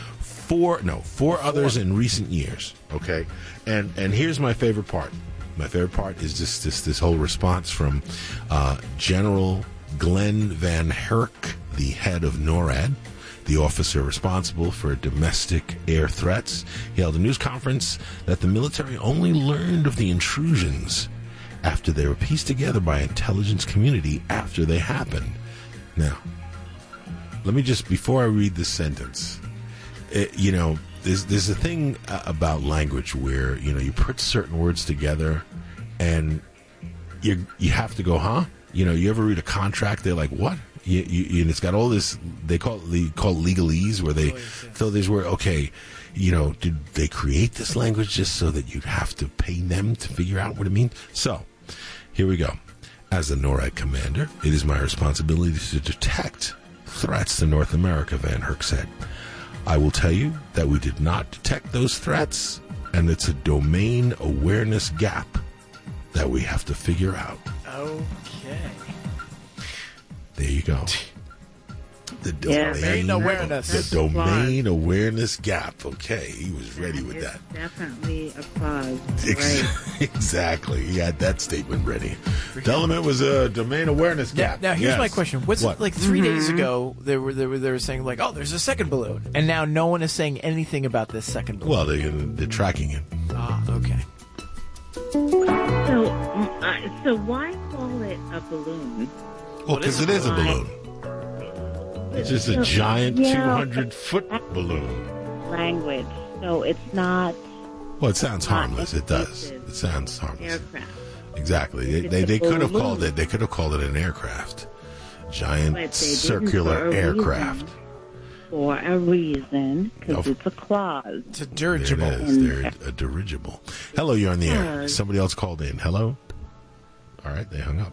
Four no four others in recent years okay? And and here's my favorite part. My favorite part is just this this whole response from uh, general Glen VanHerck the head of norad the officer responsible for domestic air threats. He held a news conference that the military only learned of the intrusions after they were pieced together by intelligence community after they happened. Now let me just before I read this sentence, it, you know, there's there's a thing uh, about language where you know you put certain words together, and you you have to go, huh? You know, you ever read a contract? They're like, what? You, you, and it's got all this. They call it, they call it legalese, where they throw these words. Okay, you know, did they create this language just so that you'd have to pay them to figure out what it means? So, here we go. As the NORAD commander, it is my responsibility to detect threats to North America, VanHerck said. I will tell you that we did not detect those threats, and it's a domain awareness gap that we have to figure out. Okay. There you go. The Yeah, domain, domain awareness. The domain awareness gap. Okay, he was ready with that. Definitely applause. Ex- Right. exactly. He had that statement ready. Tell him it was a domain awareness gap. now here's Yes. my question: What's What? like 3 days Mm-hmm. ago? They were they were they were saying like, oh, there's a second balloon, and now no one is saying anything about this second balloon. Well, they, they're tracking it. ah, okay. So, uh, so why call it a balloon? Well, because it is a balloon. It's just a giant yeah. 200 foot balloon. Language. So it's not Well, it sounds harmless. It does. It sounds harmless. aircraft. Exactly. They, they, they could have called it. They could have called it an aircraft. Giant But they didn't circular for a aircraft. for a reason because Oh. it's a clause. It's a dirigible. There it dirigible. They're a dirigible. Hello, you're on the air. Somebody else called in. Hello. All right, they hung up.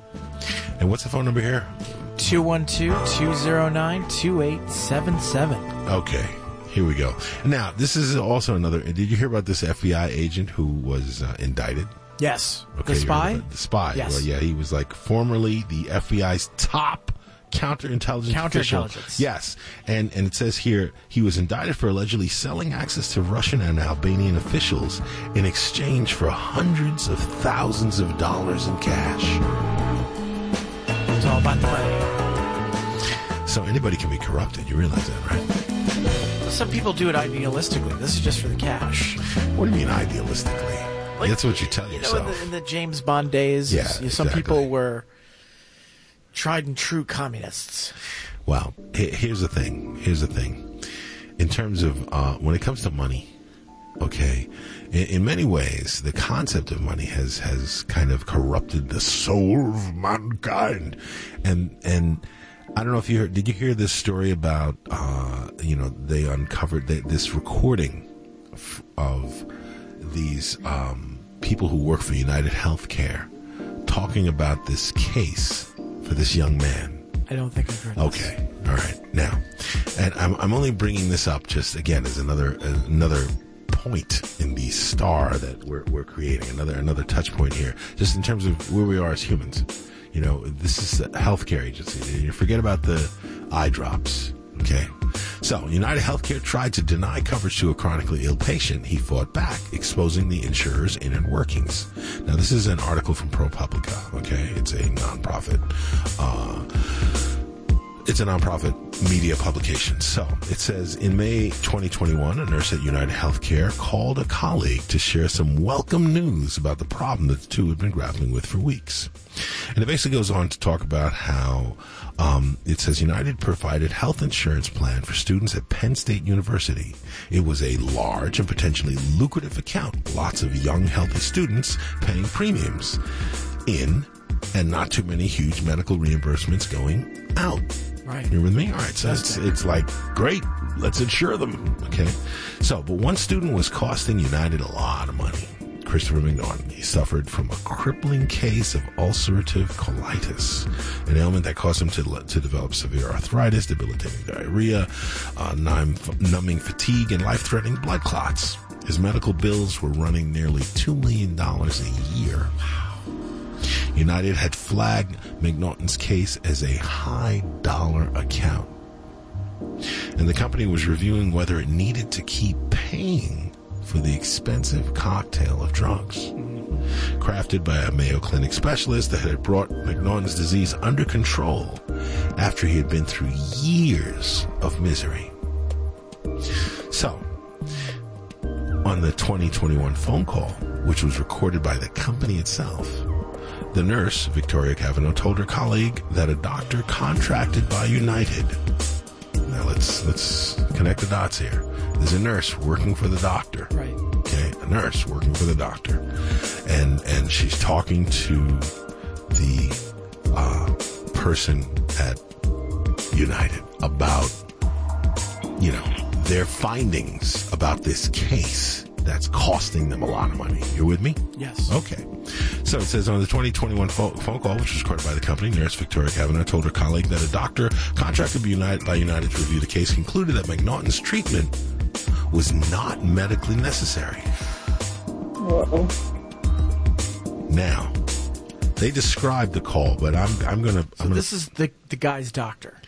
And what's the phone number here? 212-209-2877. Okay, here we go. Now, this is also another. Did you hear about this FBI agent who was uh, indicted? Yes. Okay, the spy? The spy. Yes. Well, yeah, he was like formerly the FBI's top counterintelligence official. Counterintelligence. Yes, and and it says here he was indicted for allegedly selling access to Russian and Albanian officials in exchange for hundreds of thousands of dollars in cash. It's all about the money. So anybody can be corrupted. You realize that, right? Some people do it idealistically. This is just for the cash. What do you mean idealistically? That's what you tell You know, in yourself. the, in the James Bond days, Yeah, some exactly. people were tried and true communists. Well, here's the thing. Here's the thing. In terms of uh, when it comes to money, okay, in, in many ways, the concept of money has has kind of corrupted the soul of mankind, and and. I don't know if you heard. Did you hear this story about? Uh, you know, they uncovered th- this recording f- of these um, people who work for United Healthcare talking about this case for this young man. I don't think I've heard Okay, all right. Now, and I'm I'm only bringing this up just again as another another point in the star that we're we're creating. Another another touch point here, just in terms of where we are as humans. You know, this is a healthcare agency. You forget about the eye drops. Okay. So, United Healthcare tried to deny coverage to a chronically ill patient. He fought back, exposing the insurer's inner workings. Now, this is an article from ProPublica. Okay, it's a nonprofit. Uh, it's a nonprofit media publication. So it says in May 2021, a nurse at United Healthcare called a colleague to share some welcome news about the problem that the two had been grappling with for weeks. And it basically goes on to talk about how um, it says United provided health insurance plan for students at Penn State University. It was a large and potentially lucrative account. Lots of young, healthy students paying premiums in and not too many huge medical reimbursements going out. Right. You're with me? All right. So it's, it's like, great. Let's insure them. Okay. So, but one student was costing United a lot of money. Christopher McNaughton. He suffered from a crippling case of ulcerative colitis, an ailment that caused him to, to develop severe arthritis, debilitating diarrhea, uh, numb, numbing fatigue, and life threatening blood clots. His medical bills were running nearly $2 million a year. United had flagged McNaughton's case as a high dollar account. And the company was reviewing whether it needed to keep paying for the expensive cocktail of drugs. Crafted by a Mayo Clinic specialist that had brought McNaughton's disease under control after he had been through years of misery. So, on the 2021 phone call, which was recorded by the company itself, the nurse, Victoria Cavanaugh, told her colleague that a doctor contracted by United. Now let's let's connect the dots here. There's a nurse working for the doctor. Right. Okay, a nurse working for the doctor, and and she's talking to the uh, person at United about you know their findings about this case that's costing them a lot of money. You're with me? Yes. Okay. So it says on the 2021 phone, phone call, which was recorded by the company, nurse Victoria Cavanaugh told her colleague that a doctor contracted by United, by United to review the case concluded that McNaughton's treatment was not medically necessary. Now, they described the call, but I'm I'm gonna. So I'm gonna this is the the guy's doctor.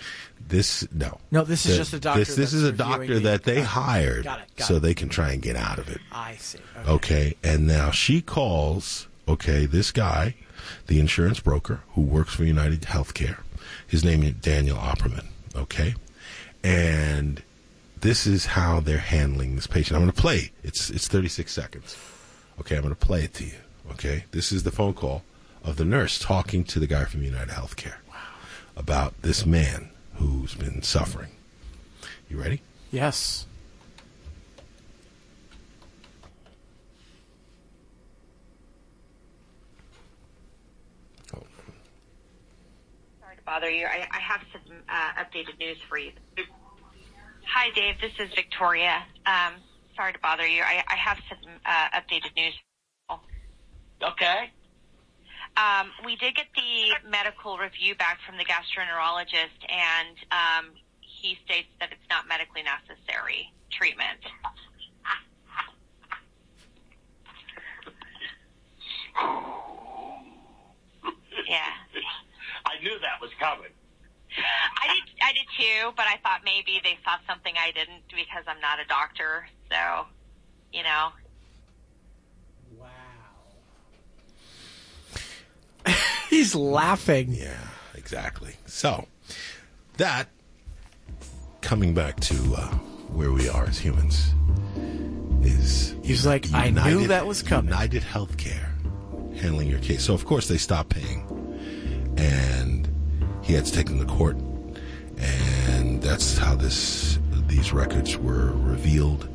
This no No, this is just a doctor This, this is a doctor the- that they hired Got it, got so it. they can try and get out of it. I see. Okay. And now she calls, okay, this guy, the insurance broker who works for United Healthcare. His name is Daniel Opperman. Okay. And this is how they're handling this patient. I'm going to play. It's, it's 36 seconds. Okay. I'm going to play it to you. Okay. This is the phone call of the nurse talking to the guy from United Healthcare about this man who's been suffering. You ready? Yes. Sorry to bother you. I, I have some uh, updated news for you. Hi, Dave. This is Victoria. Um, sorry to bother you. I, I have some uh, updated news. Okay. Um, we did get the medical review back from the gastroenterologist, and um, he states that it's not medically necessary treatment. Yeah. I knew that was coming. I did, I did too, but I thought maybe they saw something I didn't because I'm not a doctor. So, you know. He's laughing. Yeah, exactly. So that coming back to uh, where we are as humans is He's like, I knew that was coming. United Healthcare handling your case. So of course they stopped paying, and he had to take them to court, and that's how this these records were revealed.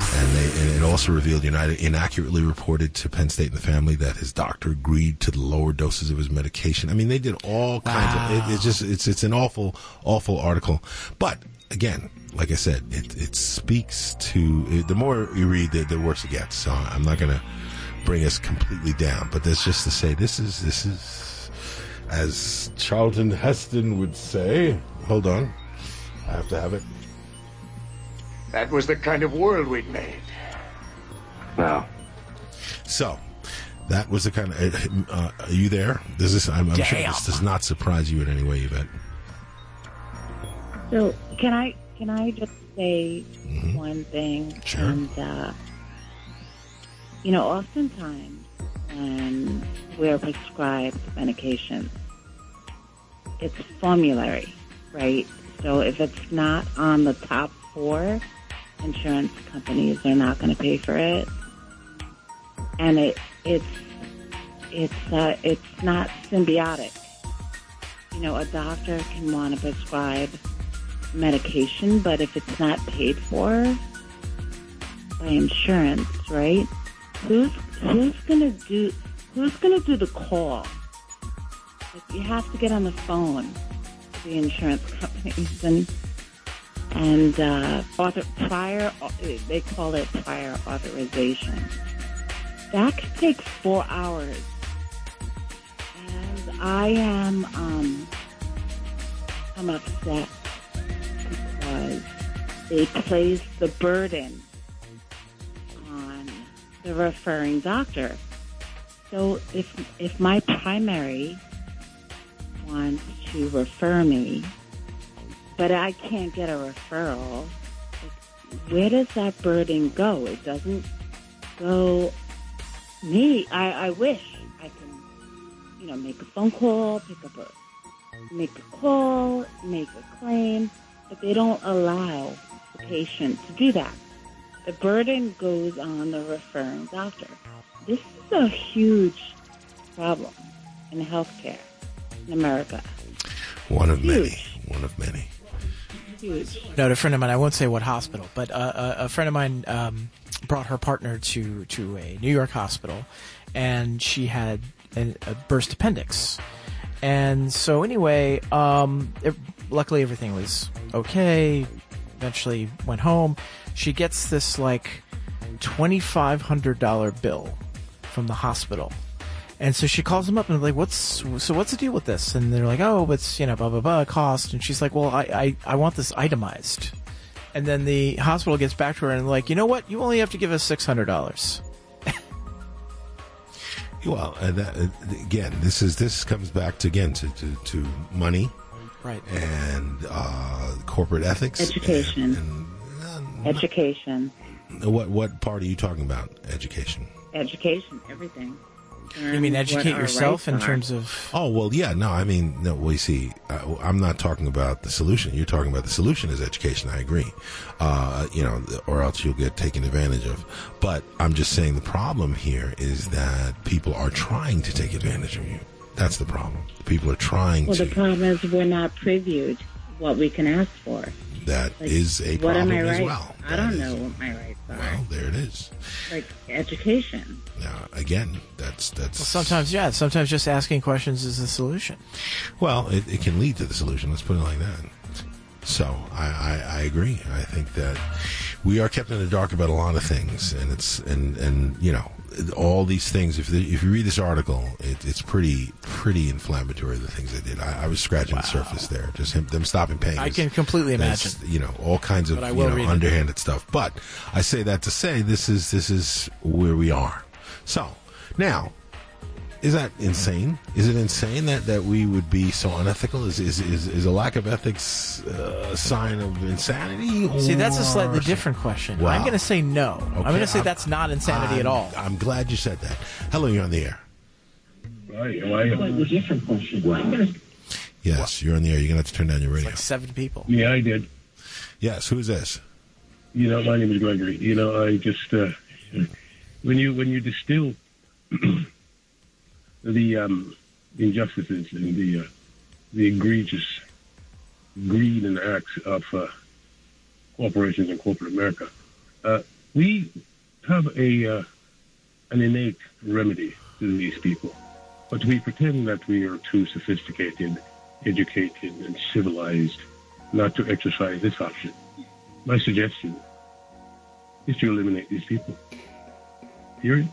And, they, and it also revealed United inaccurately reported to Penn State and the family that his doctor agreed to the lower doses of his medication. I mean, they did all kinds of. It, it's just it's it's an awful awful article. But again, like I said, it it speaks to it, the more you read, the, the worse it gets. So I'm not going to bring us completely down, but that's just to say this is this is as Charlton Heston would say. Hold on, I have to have it. That was the kind of world we'd made. Now, So that was the kind of. Uh, are you there? Does this? I'm, I'm sure this does not surprise you in any way, Yvette. So can I can I just say one thing? Sure. And uh, you know, oftentimes when we're prescribed medication, it's formulary, right? So if it's not on the top four, insurance companies are not going to pay for it, and it it's it's uh, it's not symbiotic. You know, a doctor can want to prescribe medication, but if it's not paid for by insurance, right? Who's who's gonna do who's gonna do the call? Like you have to get on the phone to the insurance companies and and uh, author, prior they call it prior authorization. That could take four hours, and I am um, I'm upset because they place the burden on the referring doctor. So if if my primary wants to refer me, but I can't get a referral, like, where does that burden go? It doesn't go me. I, I wish I can, you know, make a phone call, pick up a make a call, make a claim, but they don't allow the patient to do that. The burden goes on the referring doctor. This is a huge problem in healthcare in America. One of many. One of many. No, a friend of mine. I won't say what hospital, but uh, a, a friend of mine um, brought her partner to to a New York hospital, and she had a, burst appendix. And so anyway, um, it, luckily everything was okay. Eventually went home. She gets this like twenty five hundred dollar bill from the hospital. And so she calls them up and like, what's so what's the deal with this? And they're like, oh, it's you know blah blah blah cost. And she's like, well, I I, I want this itemized. And then the hospital gets back to her and like, you know what? You only have to give us six hundred dollars. Well, uh, that, uh, again, this is this comes back to again to to, to money, right? And uh, corporate ethics, Education. Education. What what part are you talking about? Education. Education. Everything. You mean educate yourself in terms of Oh well, yeah. No, I mean, no. We see. Uh, I'm not talking about the solution. You're talking about the solution is education. I agree. Uh, you know, or else you'll get taken advantage of. But I'm just saying the problem here is that people are trying to take advantage of you. That's the problem. People are trying Well, to. Well, the problem is we're not previewed what we can ask for. That Like, is a what problem are my as well. I don't know what my rights are. Well, there it is. Like education. Now, again, that's that's. well, sometimes yeah, sometimes just asking questions is the solution. Well, it, it can lead to the solution. Let's put it like that. So I, I, I agree. I think that we are kept in the dark about a lot of things, and it's and and you know all these things. If if you read this article, it, it's pretty pretty inflammatory. The things they did. I, I was scratching the surface there. Just him, them stopping paying. I can completely imagine. You know all kinds of you know read it. underhanded stuff. But I say that to say this is this is where we are. So now is that insane? Is it insane that, that we would be so unethical? Is is, is, is a lack of ethics uh, a sign of insanity? See, that's a slightly different question. Wow. I'm going to say no. I'm going to say I'm- that's not insanity I'm- at all. I'm glad you said that. Hello, you're on the air. Right. Why? Slightly different question. Yes, you're on the air. You're gonna have to turn down your radio. Like seven people. Yeah, I did. Yes, who's this? You know, my name is Gregory. You know, I just uh, when you when you distill the um, injustices and the uh, the egregious greed and acts of uh, corporations and corporate America, uh, we have a uh, an innate remedy to these people, but we pretend that we are too sophisticated, educated, and civilized not to exercise this option. My suggestion is to eliminate these people. Period.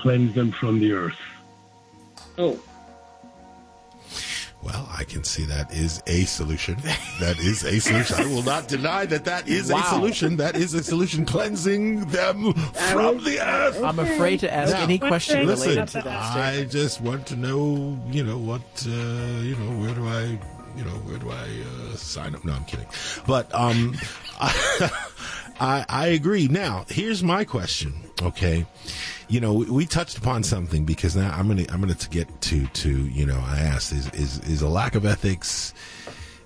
Cleanse them from the earth. Oh. Well, I can see that is a solution. That is a solution. I will not deny that that is a solution. That is a solution. Cleansing them from the earth. I'm afraid to ask Now, any question listen, related to that I just want to know, you know, what, uh, you know, where do I, you know, where do I uh, sign up? No, I'm kidding. But um, I, I agree. Now, here's my question. Okay, you know, we, we touched upon something because now I'm gonna I'm gonna get to to you know I asked is is is a lack of ethics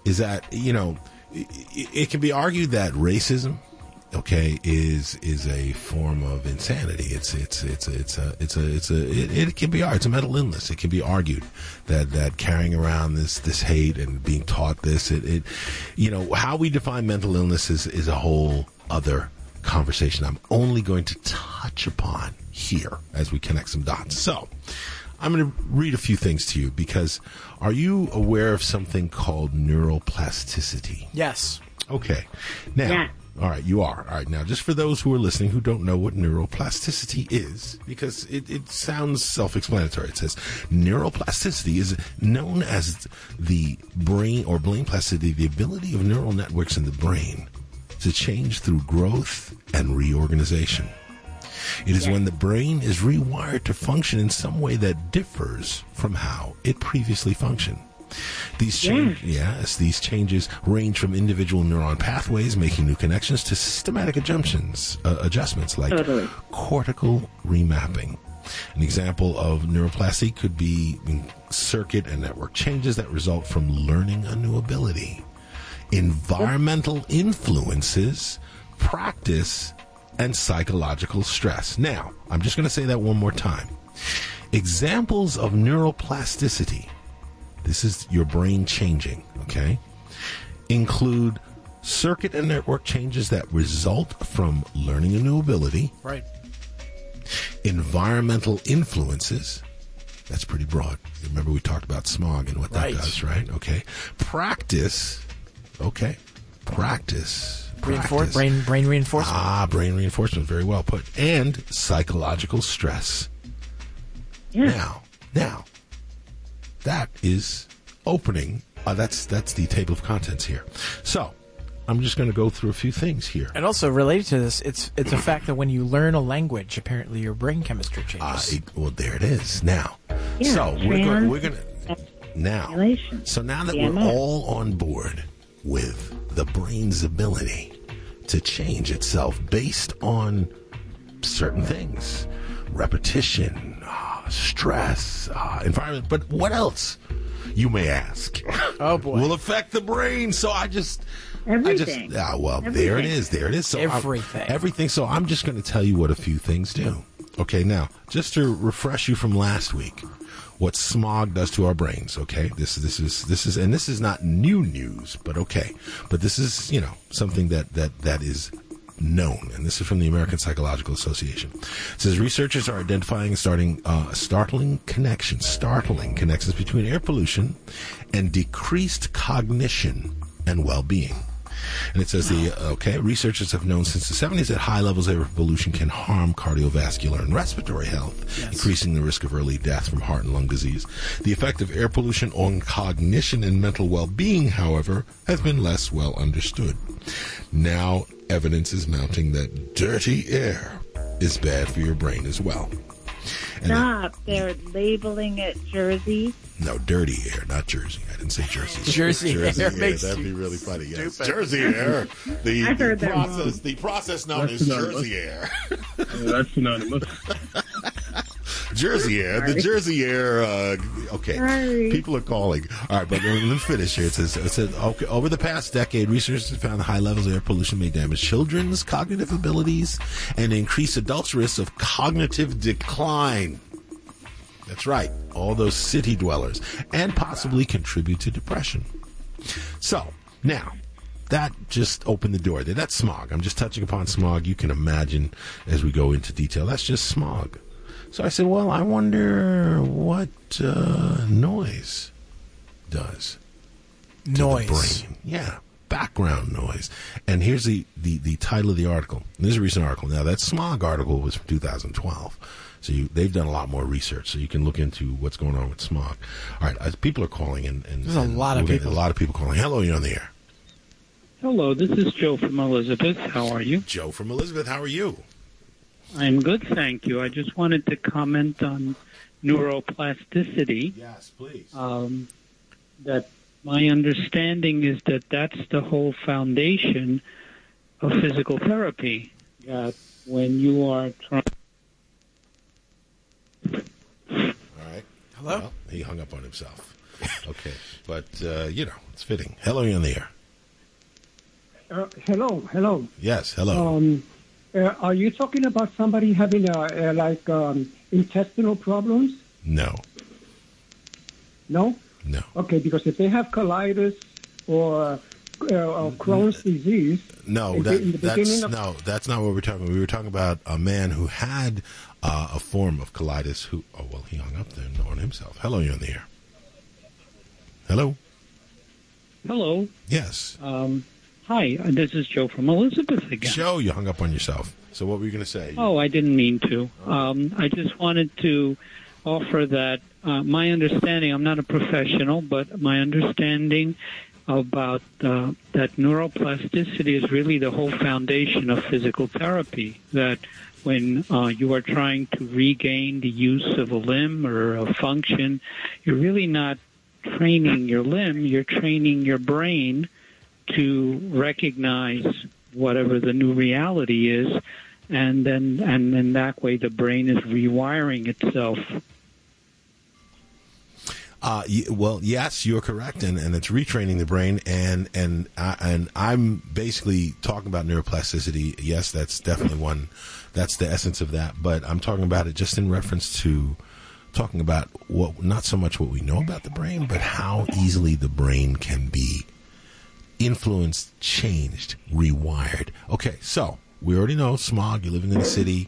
is that you know it, it can be argued that racism okay is is a form of insanity it's it's it's it's a it's a it's a it, it can be it's a mental illness it can be argued that that carrying around this this hate and being taught this it, it you know how we define mental illness is is a whole other conversation i'm only going to touch upon here as we connect some dots so I'm going to read a few things to you because are you aware of something called neuroplasticity? Yes. Okay. Now, Yeah. all right, you are. All right. Now, just for those who are listening who don't know what neuroplasticity is, because it, it sounds self explanatory, it says neuroplasticity is known as the brain or brain plasticity, the ability of neural networks in the brain to change through growth and reorganization. It is when the brain is rewired to function in some way that differs from how it previously functioned. These change, yes, these changes range from individual neuron pathways making new connections to systematic adjunctions, uh, adjustments like Totally. cortical remapping. An example of neuroplasty could be circuit and network changes that result from learning a new ability. Environmental influences, practice, and psychological stress. Now, I'm just going to say that one more time. Examples of neuroplasticity, this is your brain changing, okay, include circuit and network changes that result from learning a new ability, Right. environmental influences. That's pretty broad. Remember, we talked about smog and what that Right. does, right? Okay. Practice. Okay. Practice. Reinfor- Practice. brain brain reinforcement. Ah, brain reinforcement. Very well put. And psychological stress. Yeah. Now, now, that is opening. Uh, that's that's the table of contents here. So, I'm just going to go through a few things here. And also related to this, it's it's a fact that when you learn a language, apparently your brain chemistry changes. Ah, it- well, there it is. Now, Yeah, so we're going. We're going to now. So now that we're all on board with the brain's ability to change itself based on certain things, repetition, ah, stress, ah, environment, but what else? You may ask. Oh boy, will affect the brain. So I just. Everything. I just, ah, well, there it is. There it is. So I'm- Everything. everything. So I'm just going to tell you what a few things do. Okay, now just to refresh you from last week, what smog does to our brains. Okay, this this is this is and this is not new news, but okay, but this is you know something that that that is known, and this is from the American Psychological Association. It says researchers are identifying starting uh, startling connections, startling connections between air pollution and decreased cognition and well-being. And it says the okay researchers have known since the 70s that high levels of air pollution can harm cardiovascular and respiratory health, increasing the risk of early death from heart and lung disease. The effect of air pollution on cognition and mental well-being, however, has been less well understood. Now, evidence is mounting that dirty air is bad for your brain as well. And Stop. They're labeling it Jersey. No, dirty air, not Jersey. I didn't say Jersey. Jersey air makes That'd be really funny. Yes. Jersey air. The, I the that process. wrong. The process known That's as synonymous. Jersey air. that's synonymous. Jersey air. The Jersey air. Uh, okay. Sorry. People are calling. All right, but let me finish here. It says, it says okay, over the past decade, researchers have found high levels of air pollution may damage children's cognitive abilities and increase adults' risks of cognitive decline. That's right. All those city dwellers and possibly contribute to depression. So now that just opened the door there. That's smog. I'm just touching upon smog. You can imagine as we go into detail. That's just smog. So I said, well, I wonder what uh, noise does. to the Noise. brain. Yeah, background noise. And here's the, the, the title of the article. This is a recent article. Now, that smog article was from 2012. So you, they've done a lot more research, so you can look into what's going on with smog. All right, as people are calling, and, and There's a and lot of people. A lot of people calling. Hello, you're on the air. Hello, this is Joe from Elizabeth. How are you? Joe from Elizabeth. How are you? I'm good, thank you. I just wanted to comment on neuroplasticity. Yes, please. Um, that my understanding is that that's the whole foundation of physical therapy. That when you are trying. All right. Hello? Well, he hung up on himself. Okay, but uh, you know it's fitting. Hello, you're on the air. Uh, hello, hello. Yes, hello. Um, uh, are you talking about somebody having uh, uh, like um, intestinal problems? no, No. no. Okay, because if they have colitis or, uh, or Crohn's disease, No, in the- that, the that's of- no, that's not what we're talking about. We were talking about a man who had uh, a form of colitis. Who? Oh well, he hung up then on himself. Hello, you're on the air. Hello. Hello. Yes. Um, hi, uh, this is Joe from Elizabeth again. Joe, you hung up on yourself. So what were you going to say? Oh, I didn't mean to. Um, I just wanted to offer that uh, my understanding. I'm not a professional, but my understanding about uh, that neuroplasticity is really the whole foundation of physical therapy. That when uh, you are trying to regain the use of a limb or a function, you're really not training your limb. You're training your brain to recognize whatever the new reality is and then and then that way the brain is rewiring itself Uh, well, yes, you're correct, and, and it's retraining the brain, and and I, and I'm basically talking about neuroplasticity. Yes, that's definitely one. That's the essence of that. But I'm talking about it just in reference to talking about what not so much what we know about the brain, but how easily the brain can be influenced, changed, rewired. Okay, so we already know smog. You're living in the city.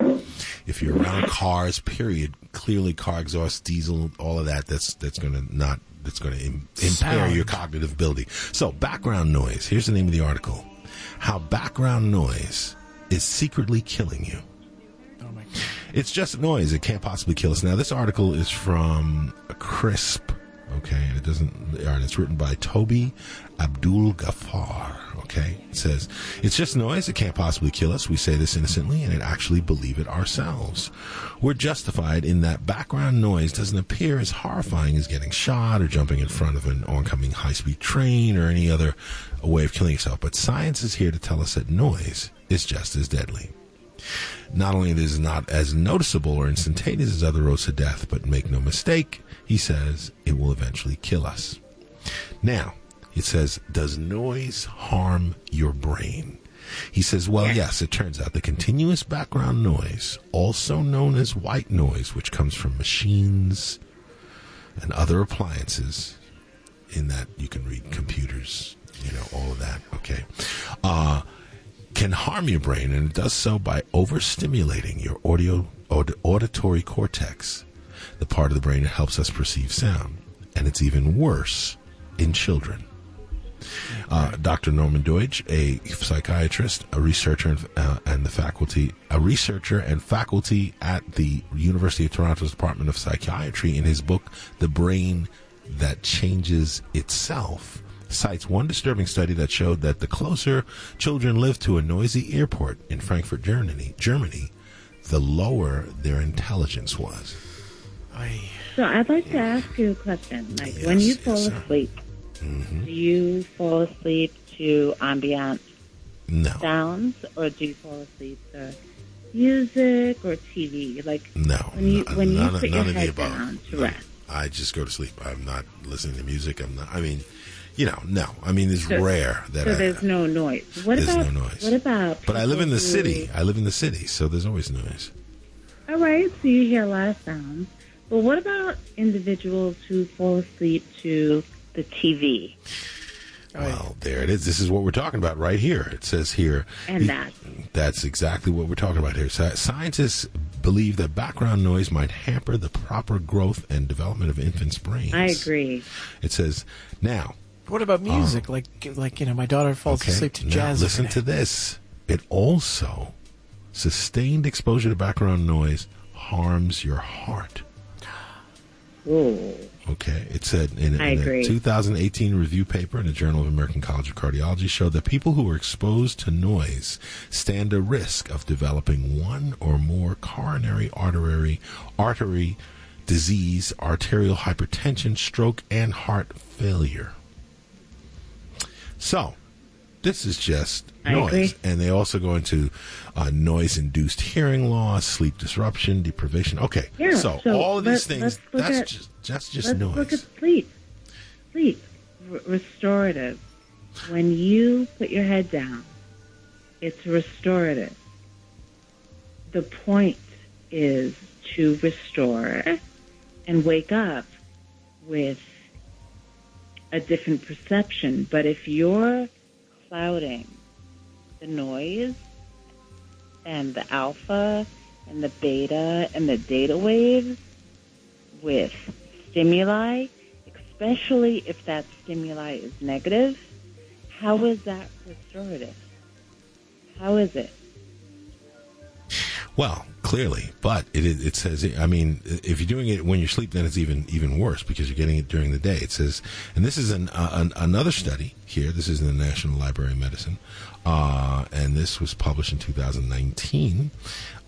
If you're around cars, period, clearly car exhaust, diesel, all of that. That's that's going to not that's going to Im- impair your cognitive ability. So background noise. Here's the name of the article: How background noise is secretly killing you. Oh my God. It's just noise. It can't possibly kill us. Now, this article is from Crisp, okay, and it doesn't, and it's written by Toby Abdul Ghaffar, okay. It says, it's just noise. It can't possibly kill us. We say this innocently and it actually believe it ourselves. We're justified in that background noise doesn't appear as horrifying as getting shot or jumping in front of an oncoming high-speed train or any other way of killing yourself. But science is here to tell us that noise is just as deadly. Not only is it not as noticeable or instantaneous as other roads to death, but make no mistake, he says it will eventually kill us. Now, it says, does noise harm your brain? He says, well, yes, it turns out the continuous background noise, also known as white noise, which comes from machines and other appliances, in that you can read computers, you know, all of that, okay, uh, can harm your brain, and it does so by overstimulating your audio aud- auditory cortex, the part of the brain that helps us perceive sound. And it's even worse in children. Uh, Dr. Norman Doidge, a psychiatrist, a researcher, and, uh, and the faculty, a researcher and faculty at the University of Toronto's Department of Psychiatry, in his book "The Brain That Changes Itself." Cites one disturbing study that showed that the closer children lived to a noisy airport in Frankfurt, Germany, Germany, the lower their intelligence was. So I'd like to ask you a question. Like when you fall asleep, Mm-hmm. do you fall asleep to ambient No. sounds, or do you fall asleep to music or TV? Like No, when you n- when you none, put none your head down to No. rest. I just go to sleep. I'm not listening to music. I'm not. I mean, you know, no. I mean, it's So- rare that so I. there's no noise. What There's about no noise. what about? But I live in the city. I live in the city, so there's always noise. All right, so you hear a lot of sounds. But what about individuals who fall asleep to the TV? Well, there it is. This is what we're talking about right here. It says here. And that. That's exactly what we're talking about here. Scientists believe that background noise might hamper the proper growth and development of infants' brains. I agree. It says now. What about oh. music? like, like you know, my daughter falls Okay, asleep to now jazz. Listen to this. It also sustained exposure to background noise harms your heart. Ooh. Okay, it said in, in a 2018 review paper in the Journal of American College of Cardiology showed that people who are exposed to noise stand a risk of developing one or more coronary artery artery disease, arterial hypertension, stroke, and heart failure. So, this is just I noise, agree. and they also go into uh, noise-induced hearing loss, sleep disruption, deprivation. Okay, Yeah. so, so all of these let- things, that's, at- just that's just let's noise. look at sleep. Sleep. R- restorative. When you put your head down, it's restorative. The point is to restore and wake up with a different perception. But if you're clouding the noise and the alpha and the beta and the theta waves with stimuli, especially if that stimuli is negative, how is that restorative? How is it? Well, clearly, but it it says. I mean, if you're doing it when you sleep, then it's even even worse because you're getting it during the day. It says, and this is an, uh, an another study here. This is in the National Library of Medicine, uh, and this was published in 2019.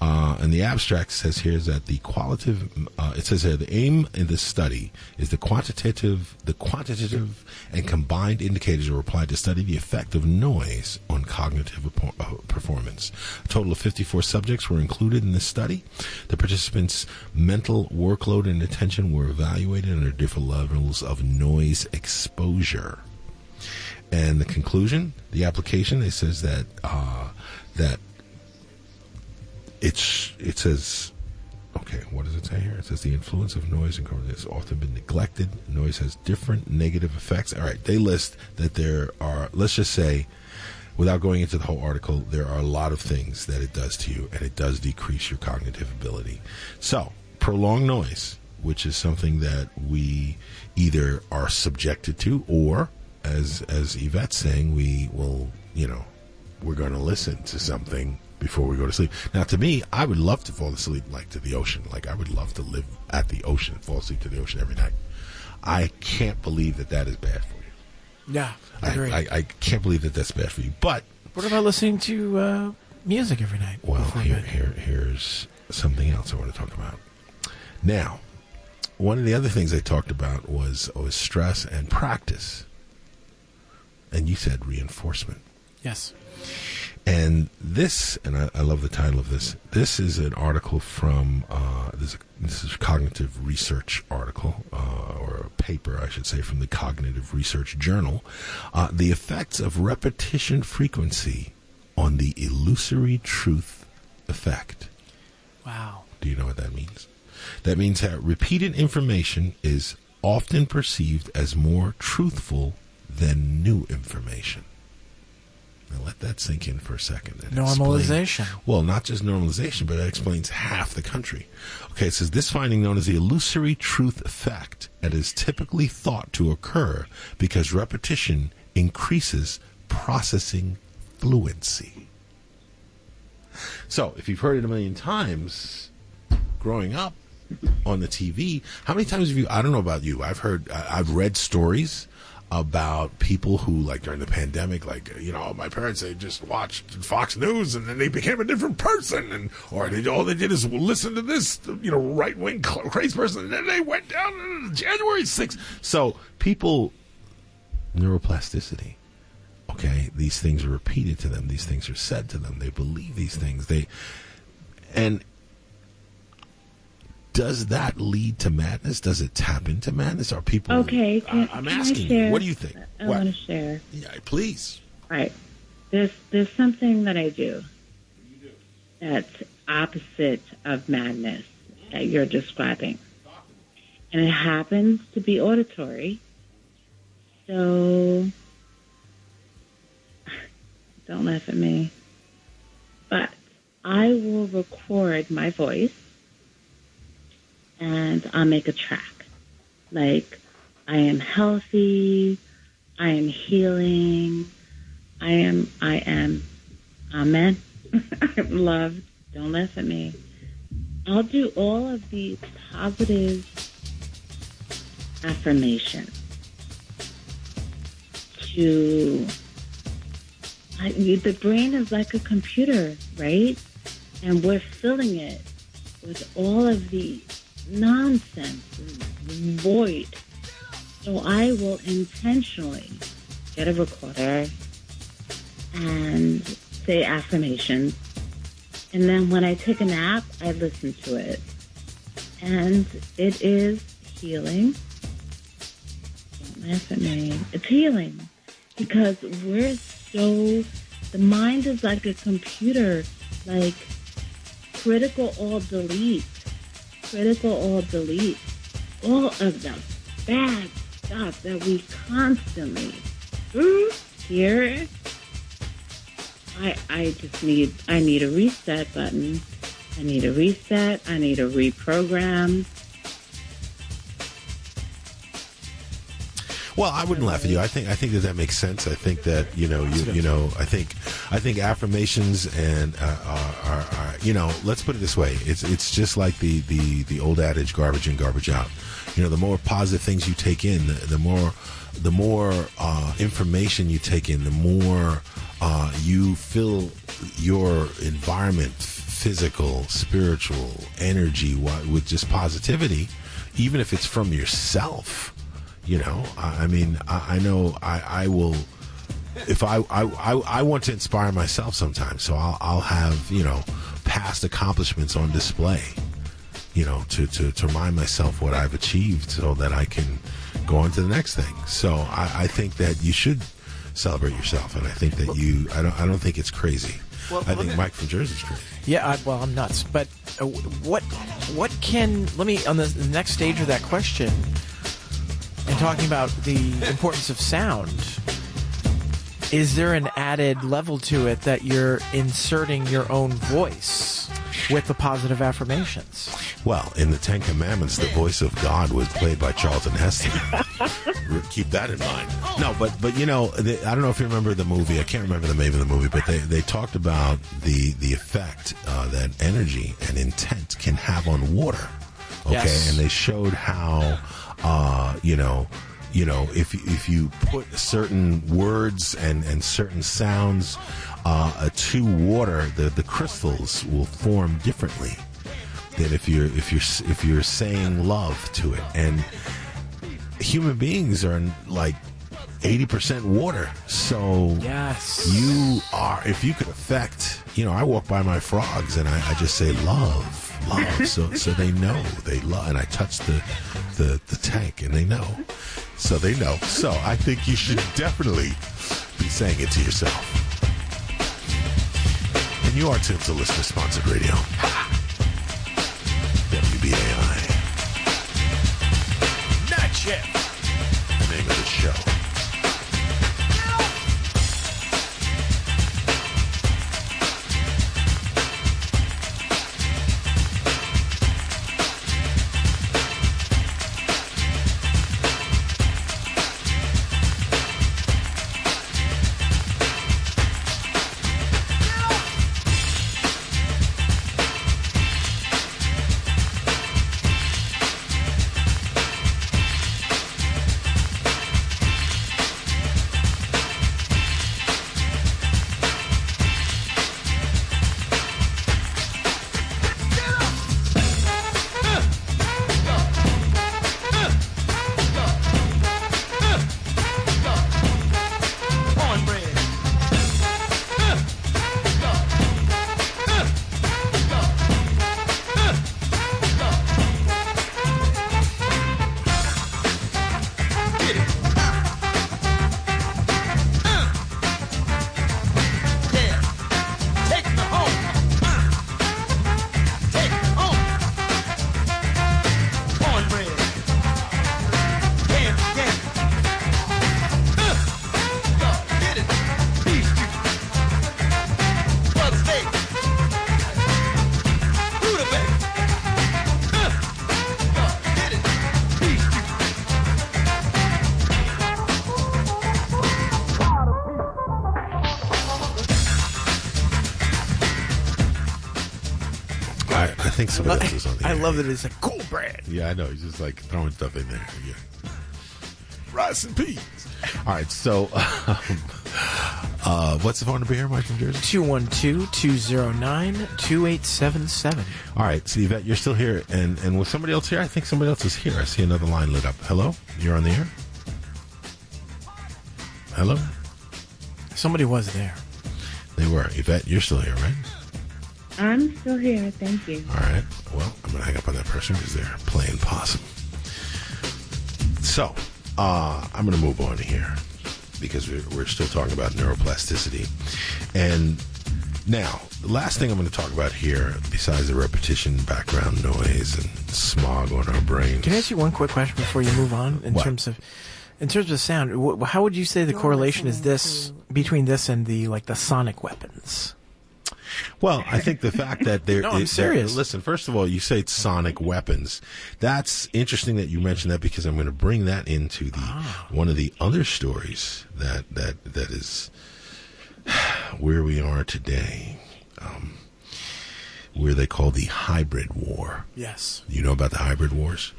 Uh, and the abstract says here is that the qualitative. Uh, it says here the aim in this study is the quantitative, the quantitative and combined indicators are applied to study the effect of noise on cognitive uh, performance. A total of 54 subjects were included in this study. The participants' mental workload and attention were evaluated under different levels of noise exposure. And the conclusion, the application, it says that uh, that it's it says okay what does it say here it says the influence of noise and carbon has often been neglected noise has different negative effects all right they list that there are let's just say without going into the whole article there are a lot of things that it does to you and it does decrease your cognitive ability so prolonged noise which is something that we either are subjected to or as as Yvette's saying we will you know we're going to listen to something before we go to sleep. Now, to me, I would love to fall asleep like to the ocean. Like I would love to live at the ocean, fall asleep to the ocean every night. I can't believe that that is bad for. Yeah, I I, I can't believe that that's bad for you. But what about listening to uh, music every night? well, here, here, here's something else I want to talk about. Now, one of the other things I talked about was was stress and practice, and you said reinforcement. Yes. And this, and I, I love the title of this. This is an article from uh, this. This is a cognitive research article uh, or a paper, I should say, from the Cognitive Research Journal. Uh, the effects of repetition frequency on the illusory truth effect. Wow. Do you know what that means? That means that repeated information is often perceived as more truthful than new information. Now let that sink in for a second. Normalization. well, not just normalization, but that explains half the country. Okay, it says this finding known as the illusory truth effect and is typically thought to occur because repetition increases processing fluency. So, if you've heard it a million times growing up on the TV, how many times have you? I don't know about you. I've heard, I've read stories about people who, like during the pandemic, like you know, my parents they just watched Fox News and then they became a different person, and or they all they did is listen to this, you know, right wing crazy person, and then they went down January sixth. So people, neuroplasticity okay? These things are repeated to them. These things are said to them. They believe these things. They and does that lead to madness does it tap into madness are people Okay, can, I, am asking you what do you think I want to share. yeah please All right. There's there's something that I do that's opposite of madness that you're describing. And it happens to be auditory. So don't laugh at me. But I will record my voice and I'll make a track. Like I am healthy, I am healing, I am, I am, amen. I'm loved. Don't laugh at me. I'll do all of these positive affirmations to, I, the brain is like a computer, right? And we're filling it with all of the nonsense, void. So I will intentionally get a recorder and say affirmations. And then when I take a nap, I listen to it. And it is healing. Don't laugh at me. It's healing because we're so, the mind is like a computer, like critical all delete, critical all delete, all of the bad stuff that we constantly hear. I I just need I need a reset button. I need a reset. I need a reprogram. Well, I wouldn't laugh at you. I think I think that that makes sense. I think that you know you you know I think I think affirmations and uh, are, are, are you know let's put it this way. It's it's just like the the the old adage garbage in garbage out. You know the more positive things you take in, the, the more the more uh, information you take in, the more uh, you fill your environment, physical, spiritual, energy, with just positivity, even if it's from yourself. You know, I, I mean, I, I know I, I will. If I, I, I, I want to inspire myself sometimes, so I'll, I'll have you know past accomplishments on display. You know, to, to, to remind myself what I've achieved, so that I can go on to the next thing. So I, I think that you should celebrate yourself, and I think that you. I don't. I don't think it's crazy. Well, I think Mike from Jersey's crazy. Yeah, I, well, I'm nuts. But uh, what what can let me on the, the next stage of that question and talking about the importance of sound? Is there an added level to it that you're inserting your own voice with the positive affirmations? Well, in the Ten Commandments, the voice of God was played by Charlton Heston. Re- Keep that in mind. No, but but you know, the, I don't know if you remember the movie. I can't remember the name of the movie, but they, they talked about the the effect uh, that energy and intent can have on water. Okay, Yes. and they showed how uh, you know you know if if you put certain words and and certain sounds uh, to water, the the crystals will form differently than if you're if you're if you're saying love to it. And human beings are like 80% water. So yes. you are if you could affect you know i walk by my frogs and i, I just say love love so so they know they love and i touch the, the the tank and they know so they know so i think you should definitely be saying it to yourself and you are tuned to listener sponsored radio WBAI. Niteshift. The name of the show. Love that it's a cool brand. Yeah, I know. He's just like throwing stuff in there. Yeah. Rice and peas. All right, so um, uh, what's the phone number here, Mike from Jersey? 212-209-2877. All right, so Yvette, you're still here, and and with somebody else here, I think somebody else is here. I see another line lit up. Hello, you're on the air. Hello, Somebody was there. they were. Yvette, you're still here, right? I'm still here. Thank you. All right. Well, I'm gonna hang up on that person because they're playing possum. So, uh, I'm gonna move on here because we're, we're still talking about neuroplasticity, and now the last thing I'm going to talk about here, besides the repetition, background noise, and smog on our brains. Can I ask you one quick question before you move on? In What? terms of, in terms of sound, how would you say the correlation is this between this and the like the sonic weapons? Well, I think the fact that they're No, I'm serious. Listen, first of all, you say it's sonic weapons. That's interesting that you mentioned that because I'm going to bring that into the Ah. one of the other stories that that that is where we are today, um, where they call the hybrid war. Yes. You know about the hybrid wars,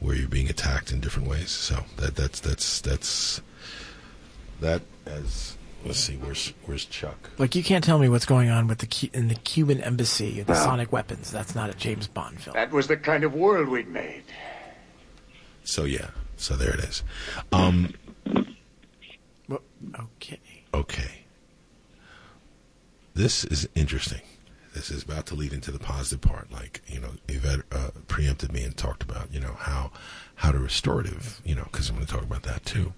where you're being attacked in different ways. So that that's that's that's that as let's see, where's where's Chuck? Like you can't tell me what's going on with the Cu- in the Cuban embassy, the Well. sonic weapons. That's not a James Bond film. That was the kind of world we'd made. So yeah, so there it is. Um, okay. Okay. This is interesting. This is about to lead into the positive part. Like you know, Yvette uh, preempted me and talked about you know how how to restorative. You know, because I'm going to talk about that too.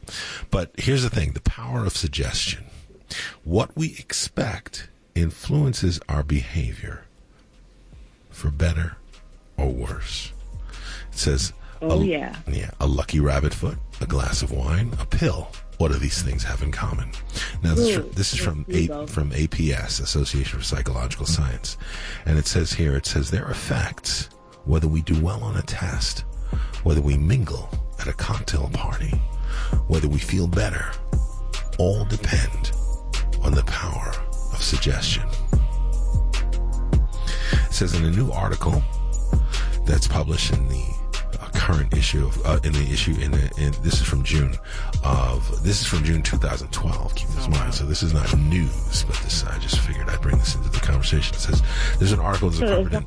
But here's the thing: the power of suggestion. What we expect influences our behavior, for better or worse. It says, Oh, a- yeah. yeah, a lucky rabbit foot, a glass of wine, a pill. What do these things have in common? Now, this, is Ooh, fr- this is from. A, from APS, Association for Psychological Science, and it says here, it says their effects, whether we do well on a test, whether we mingle at a cocktail party, whether we feel better, all depend on the power of suggestion. It says in a new article that's published in the uh, current issue of uh, in the issue in, the, in this is from June of this is from June 2012. Keep this in mind. So this is not news, but this I just figured I'd bring this into the conversation. It says there's an article that's So covered in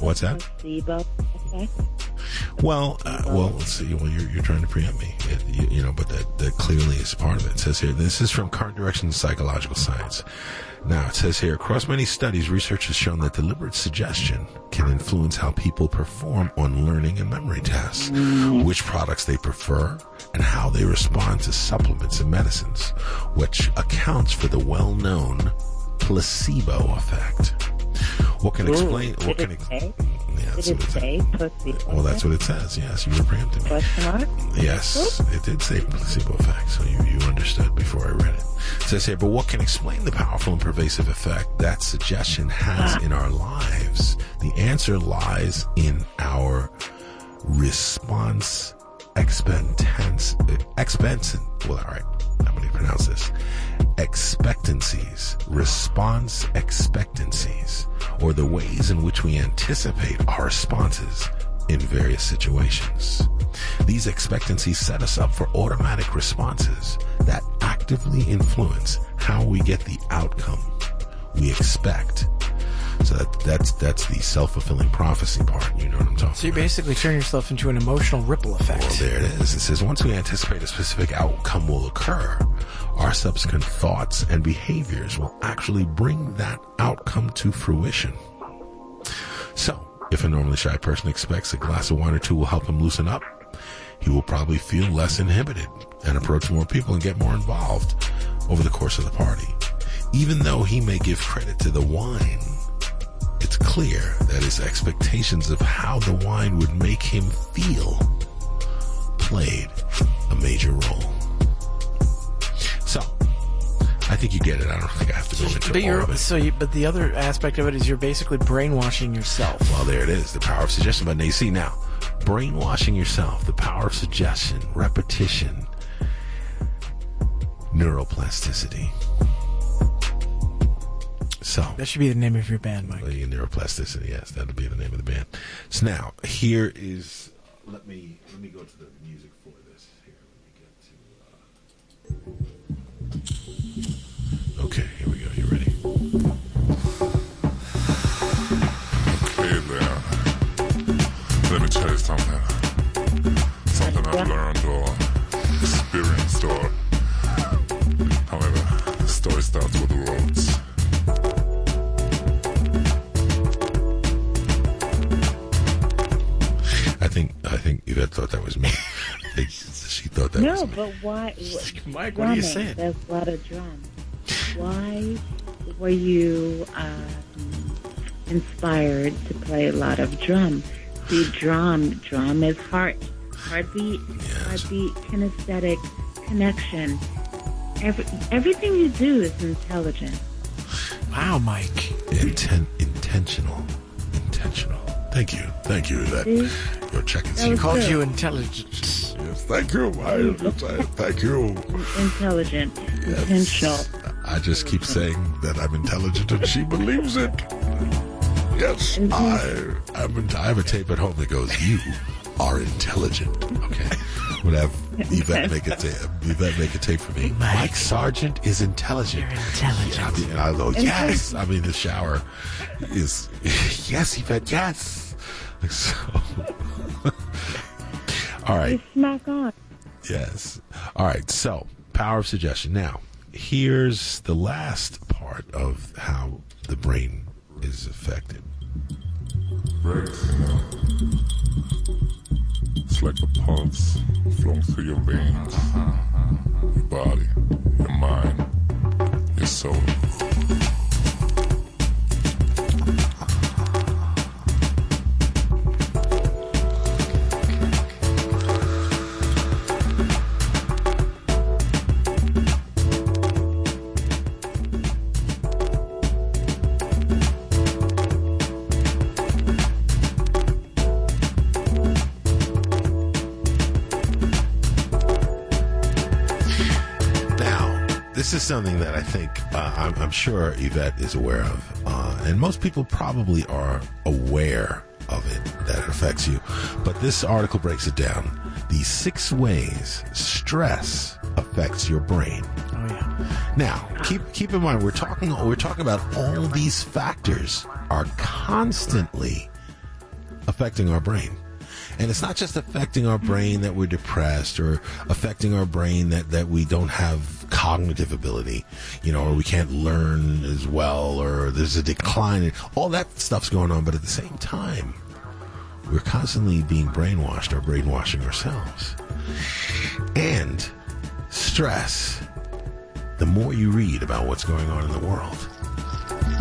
what's that? Placebo effect? Well, uh, well, let's see. Well, you're, you're trying to preempt me, It- you, you know, but that, that clearly is part of it. It says here, this is from Current Direction Psychological Science. Now, it says here, across many studies, research has shown that deliberate suggestion can influence how people perform on learning and memory tests, which products they prefer, and how they respond to supplements and medicines, which accounts for the well-known placebo effect. What can explain? What can ex- that's what it it says. say placebo? Well, that's what it says. Yes, you were preempting. Question mark? Yes, it did say placebo effect, so you, you understood before I read it. It says here, but what can explain the powerful and pervasive effect that suggestion has ah. in our lives? The answer lies in our response expectant, well, all right, pronounce this. Expectancies, response expectancies, or the ways in which we anticipate our responses in various situations. These expectancies set us up for automatic responses that actively influence how we get the outcome we expect. So that, that's that's the self-fulfilling prophecy part. You know what I'm talking So you basically turn yourself into an emotional ripple effect. well, there it is. It says once we anticipate a specific outcome will occur, our subsequent thoughts and behaviors will actually bring that outcome to fruition. So, if a normally shy person expects a glass of wine or two will help him loosen up, he will probably feel less inhibited and approach more people and get more involved over the course of the party. Even though he may give credit to the wine, it's clear that his expectations of how the wine would make him feel played a major role. So, I think you get it. I don't think I have to go into But all of it. so, you, but the other aspect of it is you're basically brainwashing yourself. Well, there it is. The power of suggestion. But now you see now, brainwashing yourself, the power of suggestion, repetition, neuroplasticity. So That should be the name of your band, Mike. neuroplasticity. Yes, that'll be the name of the band. So now here is. Let me let me go to the music for this. Here, let me get to. Uh... Okay, here we go. You ready? Hey there. Let me tell you something. Something I've learned or experienced or however, the story starts with the roads. Think I think Yvette thought that was me. She thought that was me. no, me. but why? Mike, what are you saying? There's a lot of drum. Why were you um, inspired to play a lot of drum? See, drum, drum is heart, heartbeat, heartbeat, kinesthetic connection. Every, everything you do is intelligent. Wow, Mike. Inten- intentional. Intentional. Thank you. Thank you, Yvette. See? Your check and That Called you intelligent. Yes, thank you. I, thank you. Intelligent, intentional. I just keep saying that I'm intelligent and she believes it. Yes, I, I'm, I have a tape at home that goes, You are intelligent. Okay. Would have Yvette make a tape. Yvette make a tape for me. Mike Sargent is intelligent. You're intelligent. and I go, Yes. I mean, the shower is, Yes, Yvette, yes. So, all right. You smack on. Yes. All right. So, power of suggestion. Now, here's the last part of how the brain is affected. Right, you know. It's like a pulse flowing through your veins, your body, your mind, your soul. Something that I think uh, I'm, I'm sure Yvette is aware of, uh, and most people probably are aware of it that it affects you. But this article breaks it down. The six ways stress affects your brain. Oh yeah. Now, keep keep in mind we're talking we're talking about all these factors are constantly affecting our brain. And it's not just affecting our brain that we're depressed or affecting our brain that, that we don't have cognitive ability, you know, or we can't learn as well or there's a decline. All that stuff's going on, but at the same time, we're constantly being brainwashed or brainwashing ourselves. And stress, the more you read about what's going on in the world,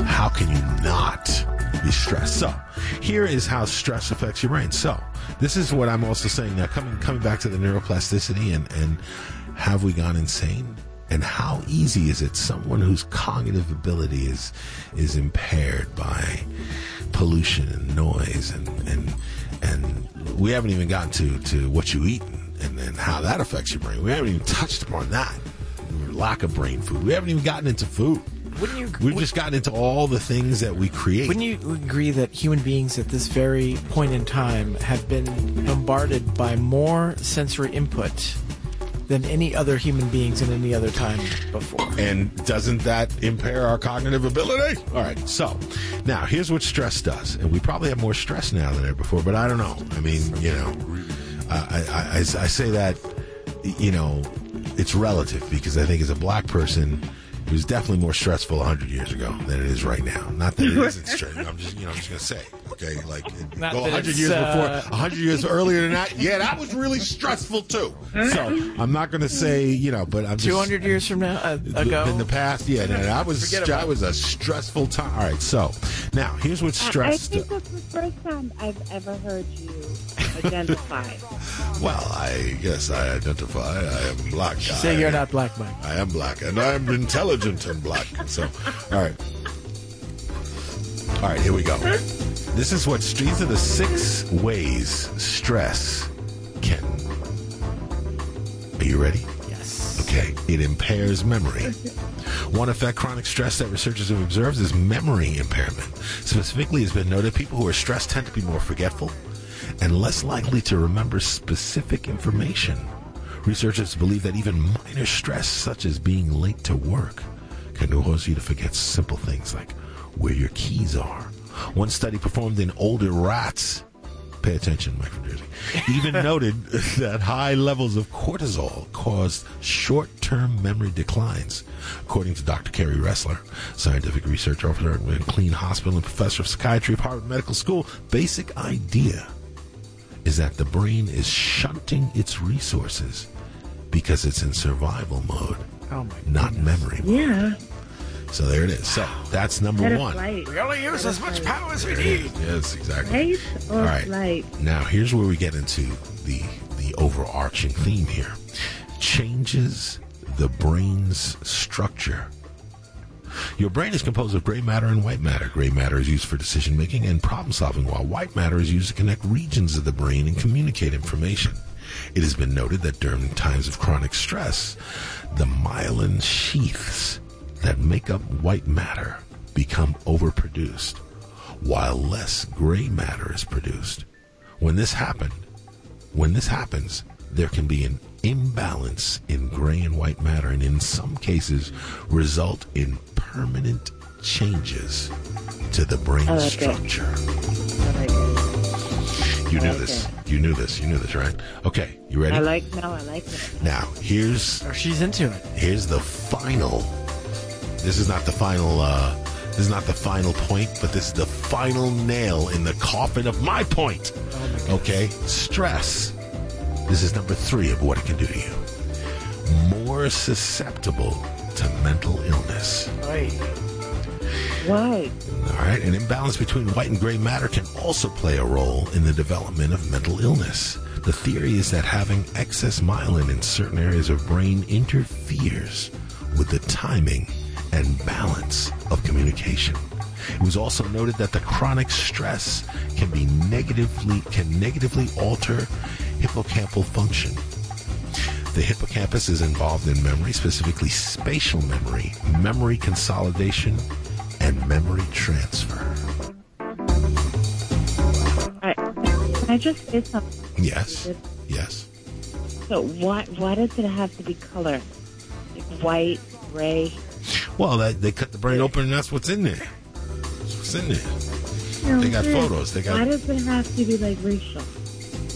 how can you not be stressed? So, here is how stress affects your brain. So, this is what I'm also saying now. Coming coming back to the neuroplasticity and and have we gone insane? And how easy is it? Someone whose cognitive ability is is impaired by pollution and noise and and and we haven't even gotten to to what you eat and, and how that affects your brain. We haven't even touched upon that. Lack of brain food. We haven't even gotten into food. Wouldn't you? We've just gotten into all the things that we create. Wouldn't you agree that human beings at this very point in time have been bombarded by more sensory input than any other human beings in any other time before? And doesn't that impair our cognitive ability? All right. So now here's what stress does, and we probably have more stress now than ever before. But I don't know. I mean, you know, I, I, I, I say that, you know, it's relative because I think as a black person. It was definitely more stressful 100 years ago than it is right now. Not that it isn't stressful. I'm just, you know, I'm just gonna say, okay, like Not go 100 years uh, before, 100 years earlier than that. Yeah, that was really stressful too. So I'm not gonna say, you know, but I'm just 200 years from now uh, ago? in the past. Yeah, no, that was Forget that was a stressful time. All right, so now here's what stress. I stress. think that's the first time I've ever heard you identify. well, I guess I identify. I am black. Say you're not black, Mike. I am black, and I am intelligent and black. So, all right, all right, here we go. This is what these are the six ways stress can. Are you ready? Yes. Okay. Okay, it impairs memory. One effect chronic stress that researchers have observed is memory impairment. Specifically, it's been noted people who are stressed tend to be more forgetful and less likely to remember specific information. Researchers believe that even minor stress, such as being late to work, can cause you to forget simple things like where your keys are. One study performed in older rats, pay attention, Mike from Jersey, even noted that high levels of cortisol caused short-term memory declines. According to Dr. Kerry Ressler, scientific research officer at McLean Hospital and professor of psychiatry at Harvard Medical School, basic idea is that the brain is shunting its resources because it's in survival mode, Oh my not memory mode. Yeah. So there it is. So that's number Fight or one. flight. We only use as much power as we There it need. is. Yes, exactly. Fight or All right. flight. Now here's where we get into the the overarching theme here. Changes the brain's structure. Your brain is composed of gray matter and white matter. Gray matter is used for decision making and problem solving, while white matter is used to connect regions of the brain and communicate information. It has been noted that during times of chronic stress, the myelin sheaths that make up white matter become overproduced, while less gray matter is produced. When this happened, when this happens, there can be an imbalance in gray and white matter, and in some cases, result in permanent changes to the brain I like structure. I like it. You knew like this. You knew this. You knew this, right? Okay, you ready? I like no, I like it. now, here's Oh, she's into it. here's the final. This is not the final. uh This is not the final point, but this is the final nail in the coffin of my point. Okay, stress. This is number three of what it can do to you. More susceptible to mental illness. Why? All right, an imbalance between white and gray matter can also play a role in the development of mental illness. The theory is that having excess myelin in certain areas of brain interferes with the timing and balance of communication. It was also noted that the chronic stress can be negatively can negatively alter hippocampal function. The hippocampus is involved in memory, specifically spatial memory, memory consolidation, and memory transfer. I, can I just say something? Yes. Yes. So why why does it have to be color? Like white, gray. Well, that, they cut the brain open, and that's what's in there. That's what's in there. They got No, photos. They got- Why does it have to be like racial?